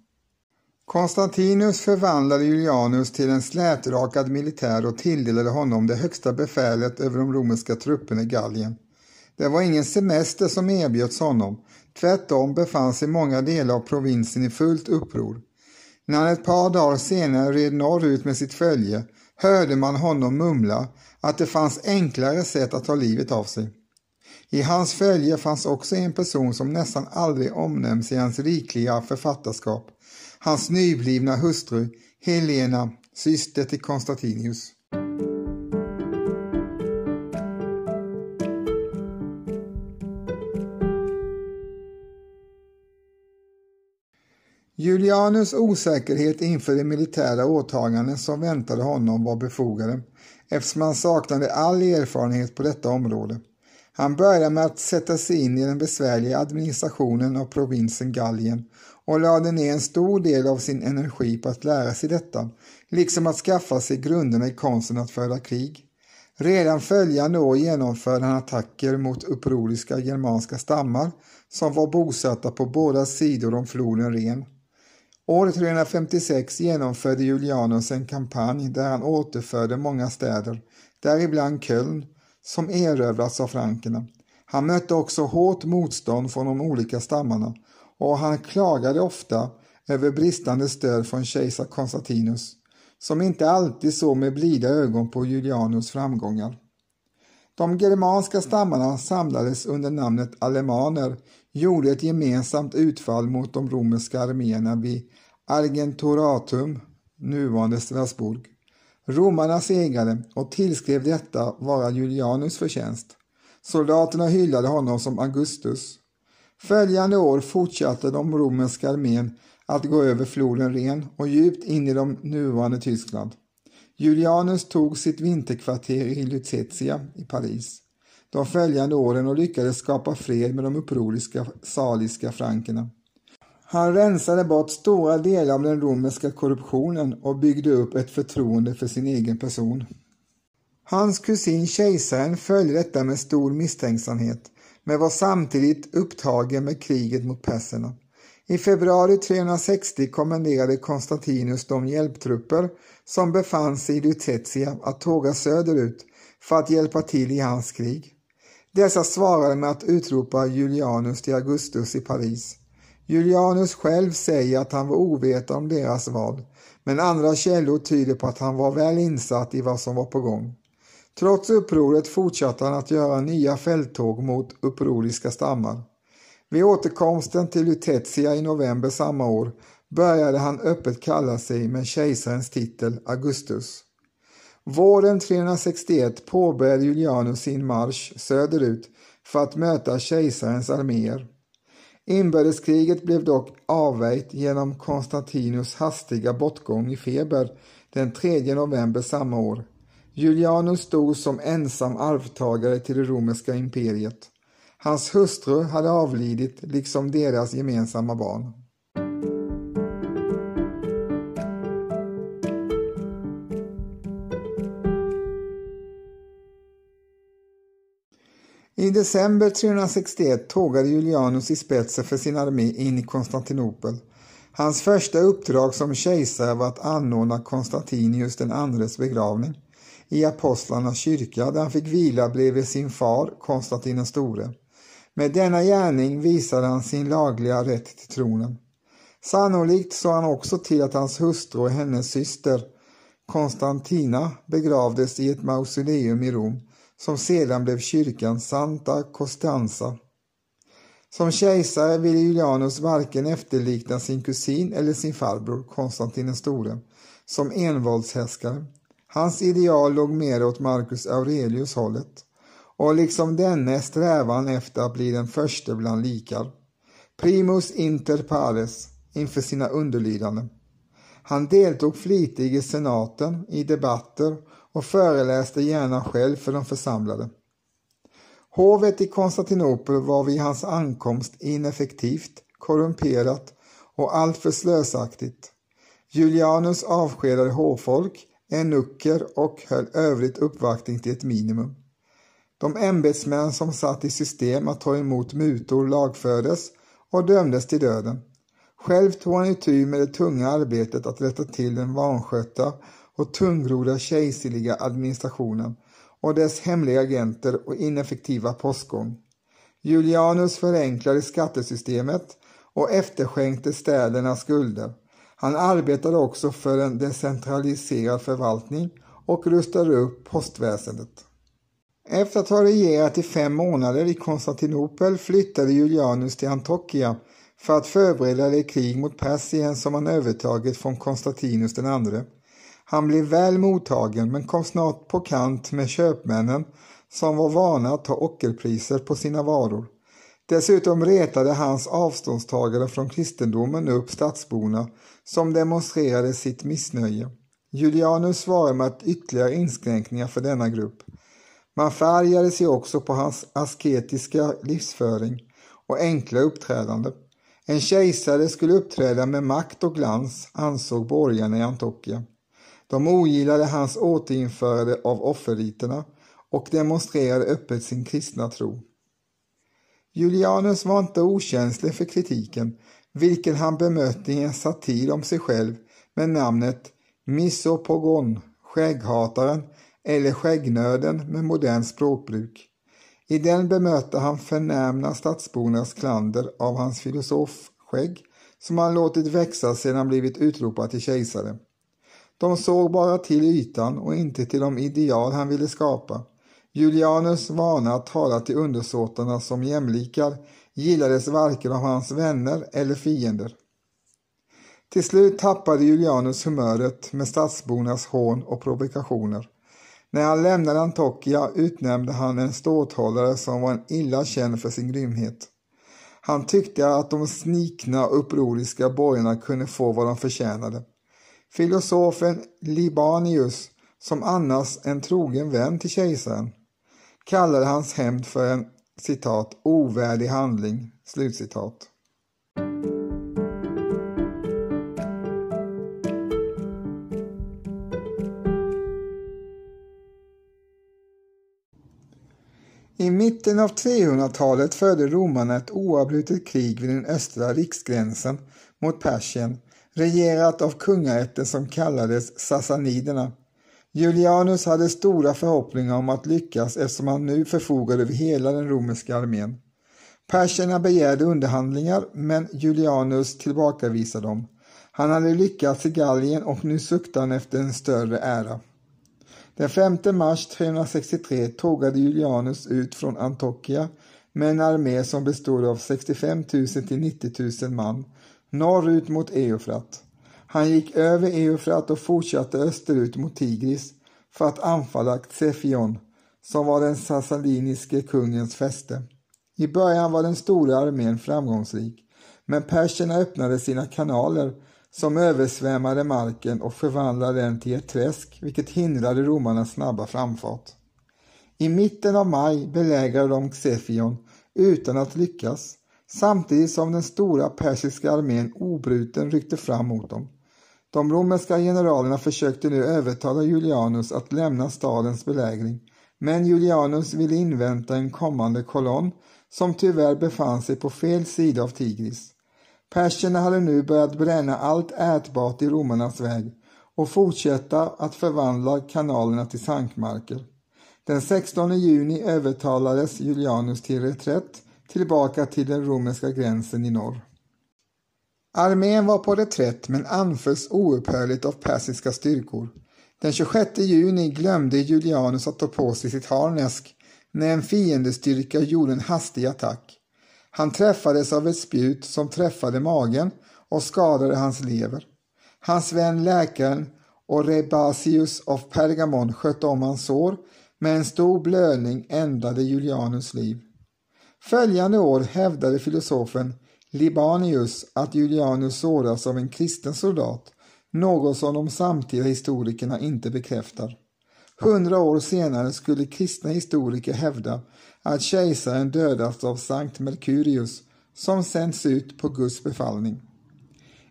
Konstantinus förvandlade Julianus till en slätrakad militär och tilldelade honom det högsta befälet över de romerska trupperna i Gallien. Det var ingen semester som erbjöds honom, tvärtom befann sig många delar av provinsen i fullt uppror. När han ett par dagar senare red norrut med sitt följe hörde man honom mumla att det fanns enklare sätt att ta livet av sig. I hans följe fanns också en person som nästan aldrig omnämns i hans rikliga författarskap, hans nyblivna hustru Helena, syster till Konstantinus. Julianus osäkerhet inför de militära åtaganden som väntade honom var befogade eftersom han saknade all erfarenhet på detta område. Han började med att sätta sig in i den besvärliga administrationen av provinsen Gallien och lade ner en stor del av sin energi på att lära sig detta, liksom att skaffa sig grunderna i konsten att föra krig. Redan följande år genomförde han attacker mot upproriska germanska stammar som var bosatta på båda sidor om floden Ren. År 356 genomförde Julianus en kampanj där han återförde många städer, däribland Köln, som erövrats av frankerna. Han mötte också hårt motstånd från de olika stammarna och han klagade ofta över bristande stöd från kejsar Konstantinus, som inte alltid såg med blida ögon på Julianus framgångar. De germanska stammarna samlades under namnet alemaner, gjorde ett gemensamt utfall mot de romerska arméerna vid Argentoratum, nuvarande Strasbourg. Romarna segrade och tillskrev detta vara Julianus förtjänst. Soldaterna hyllade honom som Augustus. Följande år fortsatte de romerska armén att gå över floden Ren och djupt in i de nuvarande Tyskland. Julianus tog sitt vinterkvarter i Lutetia i Paris de följande åren och lyckades skapa fred med de upproriska saliska frankerna. Han rensade bort stora delar av den romerska korruptionen och byggde upp ett förtroende för sin egen person. Hans kusin kejsaren följde detta med stor misstänksamhet men var samtidigt upptagen med kriget mot perserna. I februari 360 kommenderade Konstantinus de hjälptrupper som befann sig i Lutetia att tåga söderut för att hjälpa till i hans krig. Dessa svarade med att utropa Julianus till Augustus i Paris. Julianus själv säger att han var ovetande om deras val, men andra källor tyder på att han var väl insatt i vad som var på gång. Trots upproret fortsatte han att göra nya fälttåg mot upproriska stammar. Vid återkomsten till Lutetia i november samma år började han öppet kalla sig med kejsarens titel Augustus. Våren 361 påbörjade Julianus sin marsch söderut för att möta kejsarens arméer. Inbördeskriget blev dock avvärjt genom Konstantinus hastiga bortgång i feber den 3 november samma år. Julianus stod som ensam arvtagare till det romerska imperiet. Hans hustru hade avlidit liksom deras gemensamma barn. I december 361 tågade Julianus i spetsen för sin armé in i Konstantinopel. Hans första uppdrag som kejsare var att anordna Konstantinius den andres begravning i apostlarnas kyrka där han fick vila bredvid sin far Konstantin den store. Med denna gärning visade han sin lagliga rätt till tronen. Sannolikt såg han också till att hans hustru och hennes syster Konstantina begravdes i ett mausoleum i Rom som sedan blev kyrkan Santa Costanza. Som kejsare ville Julianus varken efterlikna sin kusin eller sin farbror Konstantin den store som envåldshärskare. Hans ideal låg mer åt Marcus Aurelius hållet och liksom denne strävan efter att bli den första bland likar. Primus inter pares inför sina underlydande. Han deltog flitigt i senaten, i debatter och föreläste gärna själv för de församlade. Hovet i Konstantinopel var vid hans ankomst ineffektivt, korrumperat och alltför slösaktigt. Julianus avskedade hovfolk, enucker och höll övrigt uppvaktning till ett minimum. De ämbetsmän som satt i system att ta emot mutor lagfördes och dömdes till döden. Själv tog han itu med det tunga arbetet att rätta till den vanskötta och tungrodda kejserliga administrationen och dess hemliga agenter och ineffektiva postgång. Julianus förenklade skattesystemet och efterskänkte städerna skulder. Han arbetade också för en decentraliserad förvaltning och rustade upp postväsendet. Efter att ha regerat i fem månader i Konstantinopel flyttade Julianus till Antiochia för att förbereda det krig mot Persien som han övertagit från Konstantinus den andre. Han blev väl mottagen men kom snart på kant med köpmännen som var vana att ta ockerpriser på sina varor. Dessutom retade hans avståndstagare från kristendomen upp stadsborna som demonstrerade sitt missnöje. Julianus svarade med ytterligare inskränkningar för denna grupp. Man förargade sig också på hans asketiska livsföring och enkla uppträdande. En kejsare skulle uppträda med makt och glans, ansåg borgarna i Antiochia. De ogillade hans återinförande av offerriterna och demonstrerade öppet sin kristna tro. Julianus var inte okänslig för kritiken, vilken han bemötte i en satir om sig själv med namnet Misopogon, skägghataren, eller skäggnöden med modern språkbruk. I den bemöter han förnämna stadsbornas klander av hans filosofskägg som han låtit växa sedan han blivit utropad till kejsare. De såg bara till ytan och inte till de ideal han ville skapa. Julianus vana att tala till undersåtarna som jämlikar gillades varken av hans vänner eller fiender. Till slut tappade Julianus humöret med stadsbornas hån och provokationer. När han lämnade Antokia utnämnde han en ståthållare som var en illa känd för sin grymhet. Han tyckte att de snikna upproriska borgarna kunde få vad de förtjänade. Filosofen Libanius, som annars en trogen vän till kejsaren, kallade hans hämnd för en citat, ovärdig handling. Slutcitat. I mitten av 300-talet förde romarna ett oavbrutet krig vid den östra riksgränsen mot Persien, regerat av kungaätten som kallades sassaniderna. Julianus hade stora förhoppningar om att lyckas eftersom han nu förfogade över hela den romerska armén. Perserna begärde underhandlingar men Julianus tillbakavisade dem. Han hade lyckats i Gallien och nu suktade han efter en större ära. Den 5 mars 363 tågade Julianus ut från Antokia med en armé som bestod av 65 000 till 90 000 man norrut mot Eufrat. Han gick över Eufrat och fortsatte österut mot Tigris för att anfalla Xefion som var den sassaliniske kungens fäste. I början var den stora armén framgångsrik men perserna öppnade sina kanaler som översvämmade marken och förvandlade den till ett träsk vilket hindrade romarnas snabba framfart. I mitten av maj belägrade de Xefion utan att lyckas samtidigt som den stora persiska armén obruten ryckte fram mot dem. De romerska generalerna försökte nu övertala Julianus att lämna stadens belägring men Julianus ville invänta en kommande kolonn som tyvärr befann sig på fel sida av Tigris. Perserna hade nu börjat bränna allt ätbart i romarnas väg och fortsätta att förvandla kanalerna till sankmarker. Den 16 juni övertalades Julianus till reträtt tillbaka till den romerska gränsen i norr. Armén var på reträtt men anfölls oupphörligt av persiska styrkor. Den 26 juni glömde Julianus att ta på sig sitt harnesk när en fiendestyrka gjorde en hastig attack. Han träffades av ett spjut som träffade magen och skadade hans lever. Hans vän läkaren Orebasius av Pergamon skötte om hans sår, men en stor blödning ändade Julianus liv. Följande år hävdade filosofen Libanius att Julianus såras av en kristen soldat, något som de samtida historikerna inte bekräftar. Hundra år senare skulle kristna historiker hävda att kejsaren dödats av Sankt Merkurius som sänds ut på Guds befallning.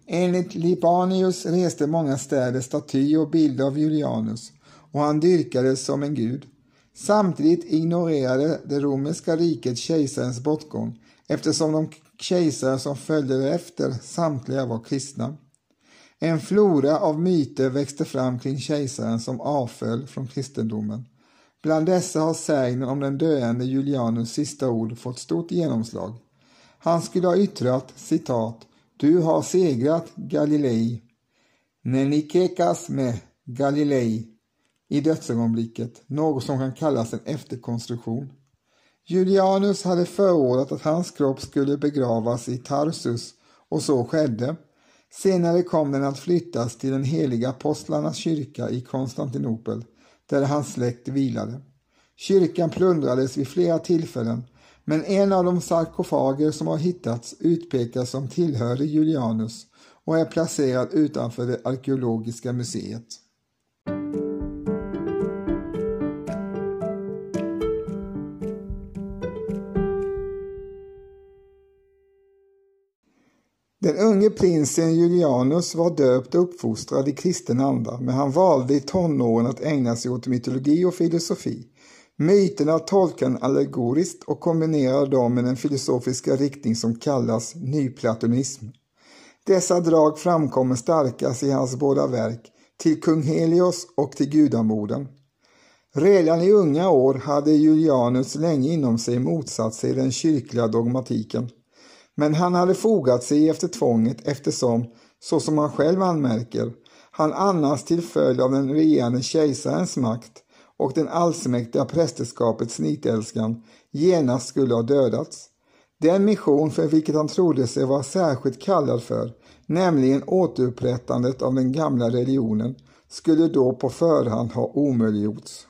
Enligt Libanius reste många städer staty och bilder av Julianus och han dyrkades som en gud. Samtidigt ignorerade det romerska riket kejsarens bortgång eftersom de kejsare som följde efter samtliga var kristna. En flora av myter växte fram kring kejsaren som avföll från kristendomen. Bland dessa har sägnen om den döende Julianus sista ord fått stort genomslag. Han skulle ha yttrat citat Du har segrat Galilei, Nenikekas med Galilei i dödsögonblicket, något som kan kallas en efterkonstruktion. Julianus hade förordat att hans kropp skulle begravas i Tarsus och så skedde. Senare kom den att flyttas till den heliga apostlarnas kyrka i Konstantinopel där hans släkt vilade. Kyrkan plundrades vid flera tillfällen men en av de sarkofager som har hittats utpekas som tillhörde Julianus och är placerad utanför det arkeologiska museet. Den unge prinsen Julianus var döpt och uppfostrad i kristen anda, men han valde i tonåren att ägna sig åt mytologi och filosofi. Myterna tolkade han allegoriskt och kombinerade dem med den filosofiska riktning som kallas nyplatonism. Dessa drag framkommer starkast i hans båda verk, till kung Helios och till gudamodern. Redan i unga år hade Julianus länge inom sig motsatt sig den kyrkliga dogmatiken. Men han hade fogat sig efter tvånget eftersom, så som han själv anmärker, han annars till följd av den regerande kejsarens makt och den allsmäktiga prästerskapets nitälskan genast skulle ha dödats. Den mission för vilket han trodde sig vara särskilt kallad för, nämligen återupprättandet av den gamla religionen, skulle då på förhand ha omöjliggjorts.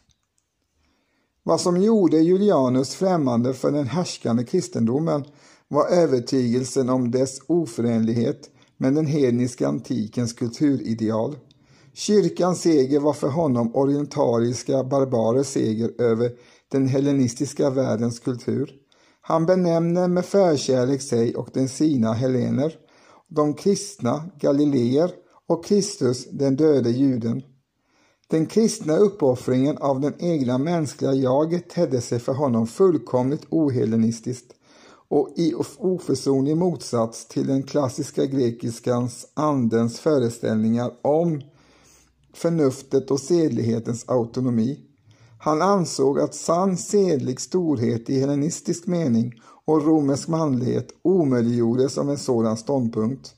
Vad som gjorde Julianus främmande för den härskande kristendomen var övertygelsen om dess oförenlighet med den hedniska antikens kulturideal. Kyrkans seger var för honom orientaliska barbarers seger över den hellenistiska världens kultur. Han benämner med förkärlek sig och den sina helener, de kristna galileer och Kristus den döde juden. Den kristna uppoffringen av den egna mänskliga jaget tedde sig för honom fullkomligt ohelenistiskt och i oförsonlig motsats till den klassiska grekiskans andens föreställningar om förnuftet och sedlighetens autonomi. Han ansåg att sann sedlig storhet i hellenistisk mening och romersk manlighet omöjliggjordes av en sådan ståndpunkt.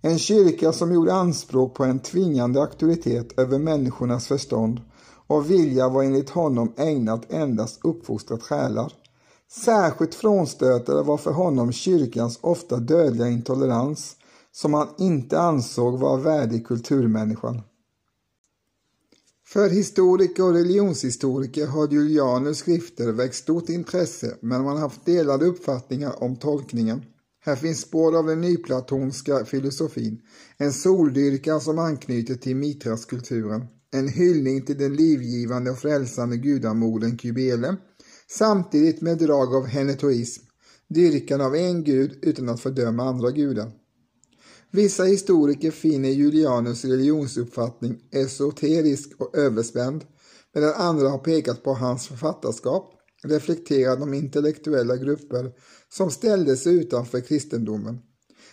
En kyrka som gjorde anspråk på en tvingande auktoritet över människornas förstånd och vilja var enligt honom ägnat endast uppfostrat själar. Särskilt frånstötande var för honom kyrkans ofta dödliga intolerans som han inte ansåg vara värdig kulturmänniskan. För historiker och religionshistoriker har Julianus skrifter väckt stort intresse men man har haft delade uppfattningar om tolkningen. Här finns spår av den nyplatonska filosofin, en soldyrkan som anknyter till Mitraskulturen, en hyllning till den livgivande och frälsande gudamodern Kybele, samtidigt med drag av henetoism, dyrkan av en gud utan att fördöma andra gudar. Vissa historiker finner Julianus religionsuppfattning esoterisk och överspänd, medan andra har pekat på hans författarskap, reflekterat om intellektuella grupper som ställde sig utanför kristendomen.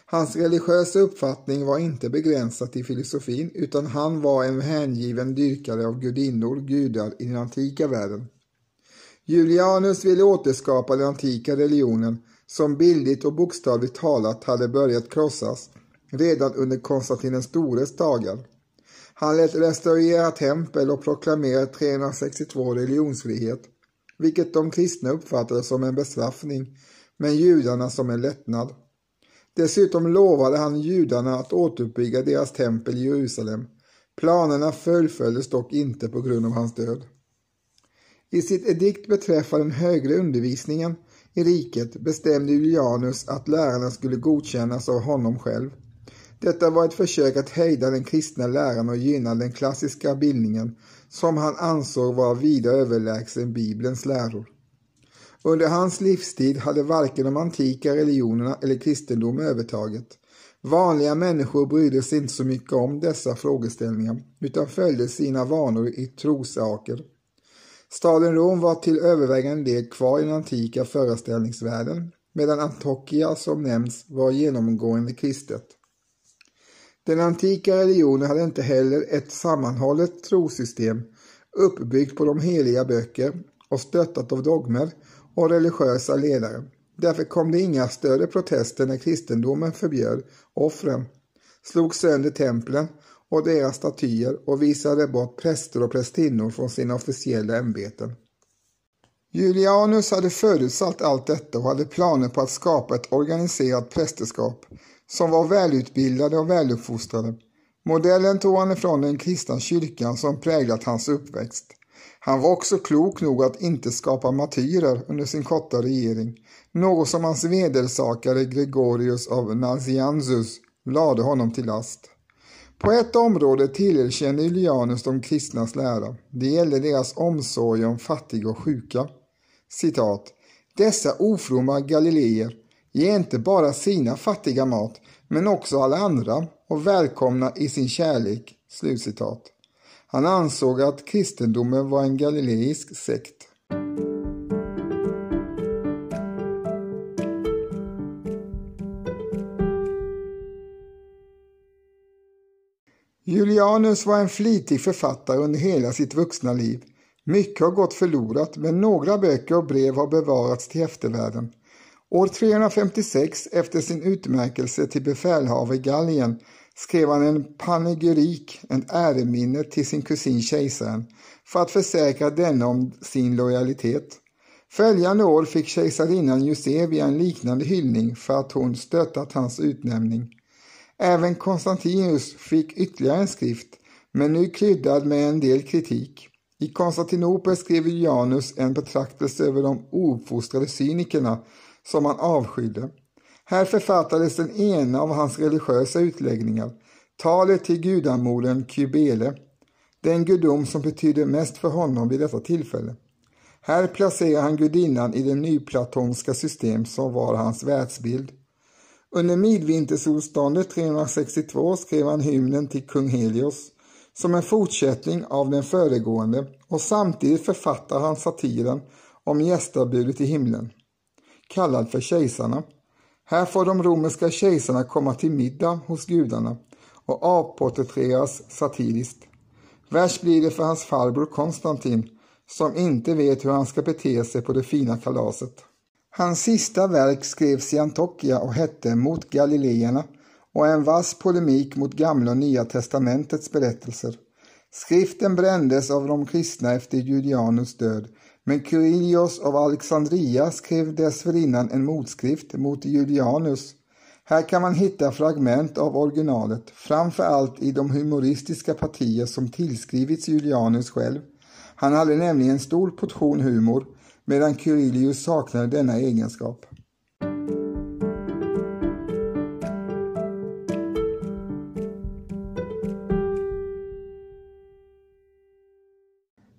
Hans religiösa uppfattning var inte begränsad till filosofin utan han var en hängiven dyrkare av gudinnor, gudar i den antika världen. Julianus ville återskapa den antika religionen som bildligt och bokstavligt talat hade börjat krossas redan under Konstantin den stores dagar. Han lät restaurera tempel och proklamerade 362 religionsfrihet, vilket de kristna uppfattade som en bestraffning, men judarna som en lättnad. Dessutom lovade han judarna att återuppbygga deras tempel i Jerusalem. Planerna fullföljdes dock inte på grund av hans död. I sitt edikt beträffande den högre undervisningen i riket bestämde Julianus att lärarna skulle godkännas av honom själv. Detta var ett försök att hejda den kristna läran och gynna den klassiska bildningen som han ansåg vara vida överlägsen Bibelns läror. Under hans livstid hade varken de antika religionerna eller kristendom övertaget. Vanliga människor brydde sig inte så mycket om dessa frågeställningar utan följde sina vanor i trosaker. Staden Rom var till övervägande del kvar i den antika föreställningsvärlden medan Antokia som nämns var genomgående kristet. Den antika religionen hade inte heller ett sammanhållet trosystem uppbyggt på de heliga böcker och stöttat av dogmer och religiösa ledare. Därför kom det inga större protester när kristendomen förbjöd offren, slog sönder templen och deras statyer och visade bort präster och prästinnor från sina officiella ämbeten. Julianus hade förutsatt allt detta och hade planer på att skapa ett organiserat prästerskap som var välutbildade och väluppfostrade. Modellen tog han ifrån den kristna kyrkan som präglat hans uppväxt. Han var också klok nog att inte skapa martyrer under sin korta regering, något som hans vedersakare Gregorius av Nazianzus lade honom till last. På ett område tillerkände Julianus de kristnas lära. Det gällde deras omsorg om fattiga och sjuka. Citat. Dessa ofromma galileer ger inte bara sina fattiga mat, men också alla andra och välkomna i sin kärlek. Slutcitat. Han ansåg att kristendomen var en galileisk sekt. Julianus var en flitig författare under hela sitt vuxna liv, Mycket har gått förlorat men några böcker och brev har bevarats till eftervärlden. År 356 efter sin utmärkelse till befälhavare i Gallien skrev han en panegyrik, en äreminne till sin kusin kejsaren för att försäkra denne om sin lojalitet. Följande år fick kejsarinnan Eusebia en liknande hyllning för att hon stöttat hans utnämning. Även Konstantinus fick ytterligare en skrift, men nu kryddad med en del kritik. I Konstantinopel skrev Janus en betraktelse över de ouppfostrade cynikerna som han avskydde. Här författades den ena av hans religiösa utläggningar, talet till gudamodern Kybele, den gudom som betydde mest för honom vid detta tillfälle. Här placerar han gudinnan i det nyplatonska system som var hans världsbild. Under midvintersolståndet 362 skrev han hymnen till kung Helios som en fortsättning av den föregående och samtidigt författar han satiren om gästabudet i himlen, kallad för Kejsarna. Här får de romerska kejsarna komma till middag hos gudarna och avporträtteras satiriskt. Värst blir det för hans farbror Konstantin som inte vet hur han ska bete sig på det fina kalaset. Hans sista verk skrevs i Antiochia och hette Mot Galileerna och är en vass polemik mot Gamla och Nya testamentets berättelser. Skriften brändes av de kristna efter Julianus död, men Kyrillos av Alexandria skrev dessförinnan en motskrift mot Julianus. Här kan man hitta fragment av originalet, framför allt i de humoristiska partier som tillskrivits Julianus själv. Han hade nämligen en stor portion humor, medan Kyrillius saknade denna egenskap.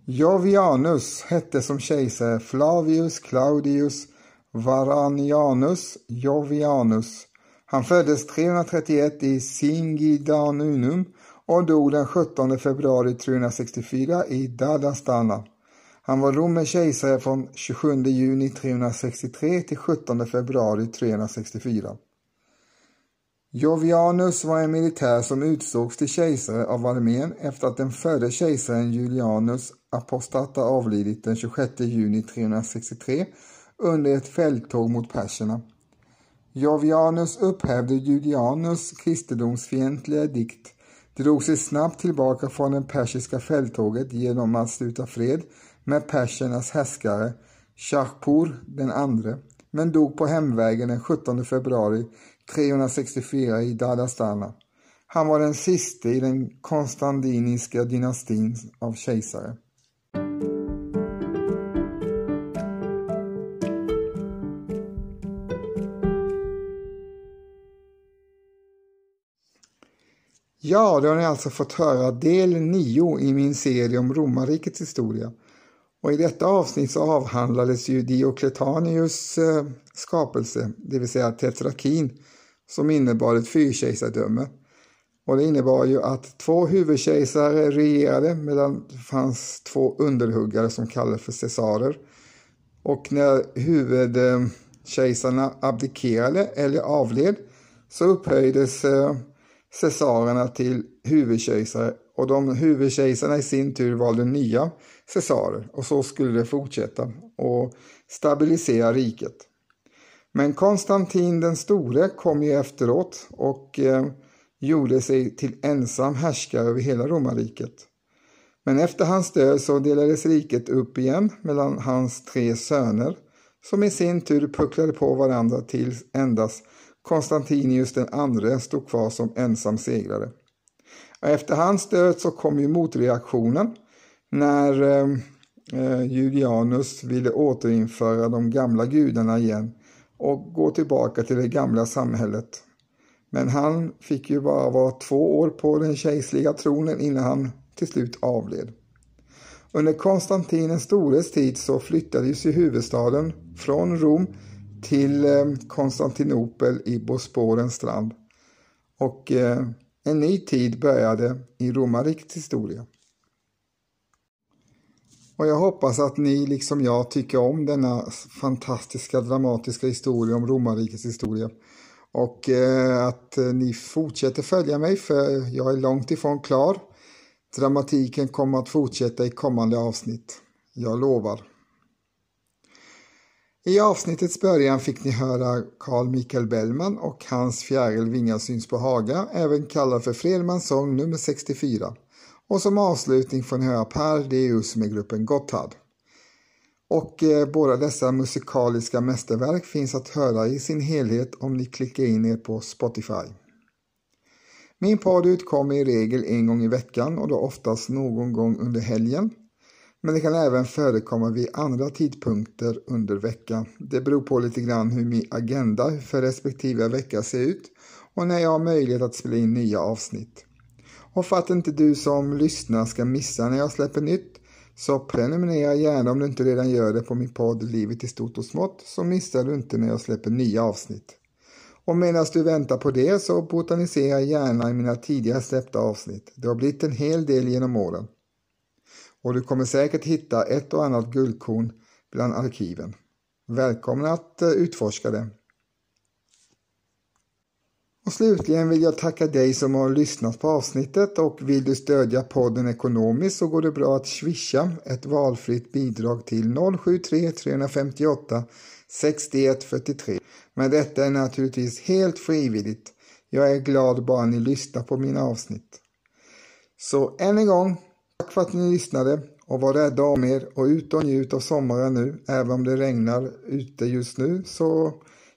Jovianus hette som kejsare Flavius Claudius Varanianus Jovianus. Han föddes 331 i Singidanunum och dog den 17 februari 364 i Dadastana. Han var romersk kejsare från 27 juni 363 till 17 februari 364. Jovianus var en militär som utsågs till kejsare av armén efter att den förre kejsaren Julianus Apostata avlidit den 26 juni 363 under ett fälttåg mot perserna. Jovianus upphävde Julianus kristendomsfientliga dikt, drog sig snabbt tillbaka från det persiska fälttåget genom att sluta fred med persernas härskare Shahpur den andre, men dog på hemvägen den 17 februari 364 i Dadastana. Han var den siste i den konstantiniska dynastin av kejsare. Ja, då har ni alltså fått höra del 9 i min serie om romarrikets historia. Och i detta avsnitt så avhandlades ju Diokletanius eh, skapelse, det vill säga tetrakin, som innebar ett fyrkejsardöme. Och det innebar ju att två huvudkejsare regerade medan det fanns två underhuggare som kallades för cesarer. Och när huvudkejsarna abdikerade eller avled så upphöjdes eh, cesarerna till huvudkejsare och de huvudkejsarna i sin tur valde nya cesarer och så skulle det fortsätta och stabilisera riket. Men Konstantin den store kom ju efteråt och eh, gjorde sig till ensam härskare över hela romarriket. Men efter hans död så delades riket upp igen mellan hans tre söner som i sin tur pucklade på varandra tills endast Konstantinius den andre stod kvar som ensam segrare. Efter hans död så kom ju motreaktionen när eh, eh, Julianus ville återinföra de gamla gudarna igen och gå tillbaka till det gamla samhället. Men han fick ju bara vara två år på den kejserliga tronen innan han till slut avled. Under Konstantin den stores tid så flyttades ju huvudstaden från Rom till eh, Konstantinopel i Bosporens strand. Och eh, en ny tid började i romarrikets historia. Och jag hoppas att ni liksom jag tycker om denna fantastiska dramatiska historia om romarrikets historia. Och eh, att eh, ni fortsätter följa mig för jag är långt ifrån klar. Dramatiken kommer att fortsätta i kommande avsnitt. Jag lovar. I avsnittets början fick ni höra Carl Michael Bellman och hans fjäril Vingar syns på Haga, även kallad för Fredmans sång nummer 64. Och som avslutning får ni höra Per Deus med gruppen Gotthard. Och eh, båda dessa musikaliska mästerverk finns att höra i sin helhet om ni klickar in er på Spotify. Min podd utkommer i regel en gång i veckan och då oftast någon gång under helgen. Men det kan även förekomma vid andra tidpunkter under veckan. Det beror på lite grann hur min agenda för respektive vecka ser ut och när jag har möjlighet att spela in nya avsnitt. Och för att inte du som lyssnar ska missa när jag släpper nytt så prenumerera gärna om du inte redan gör det på min podd Livet i stort och smått så missar du inte när jag släpper nya avsnitt. Och medan du väntar på det så botanisera gärna i mina tidigare släppta avsnitt. Det har blivit en hel del genom åren. Och du kommer säkert hitta ett och annat guldkorn bland arkiven. Välkommen att eh, utforska det. Och slutligen vill jag tacka dig som har lyssnat på avsnittet och vill du stödja podden ekonomiskt så går det bra att swisha ett valfritt bidrag till 073 358 6143. Men detta är naturligtvis helt frivilligt. Jag är glad bara ni lyssnar på mina avsnitt. Så än en gång, tack för att ni lyssnade och var rädda om er och ut och njut av sommaren nu. Även om det regnar ute just nu så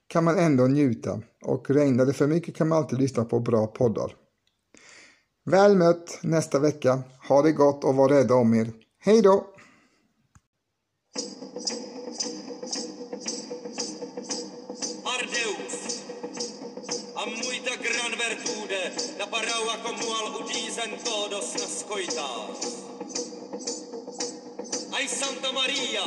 kan man ändå njuta och regnar det för mycket kan man alltid lyssna på bra poddar. Väl mött nästa vecka. Ha det gott och var rädda om er. Hej då! muita gran vertude, la paraua comual todos. Ai Santa Maria,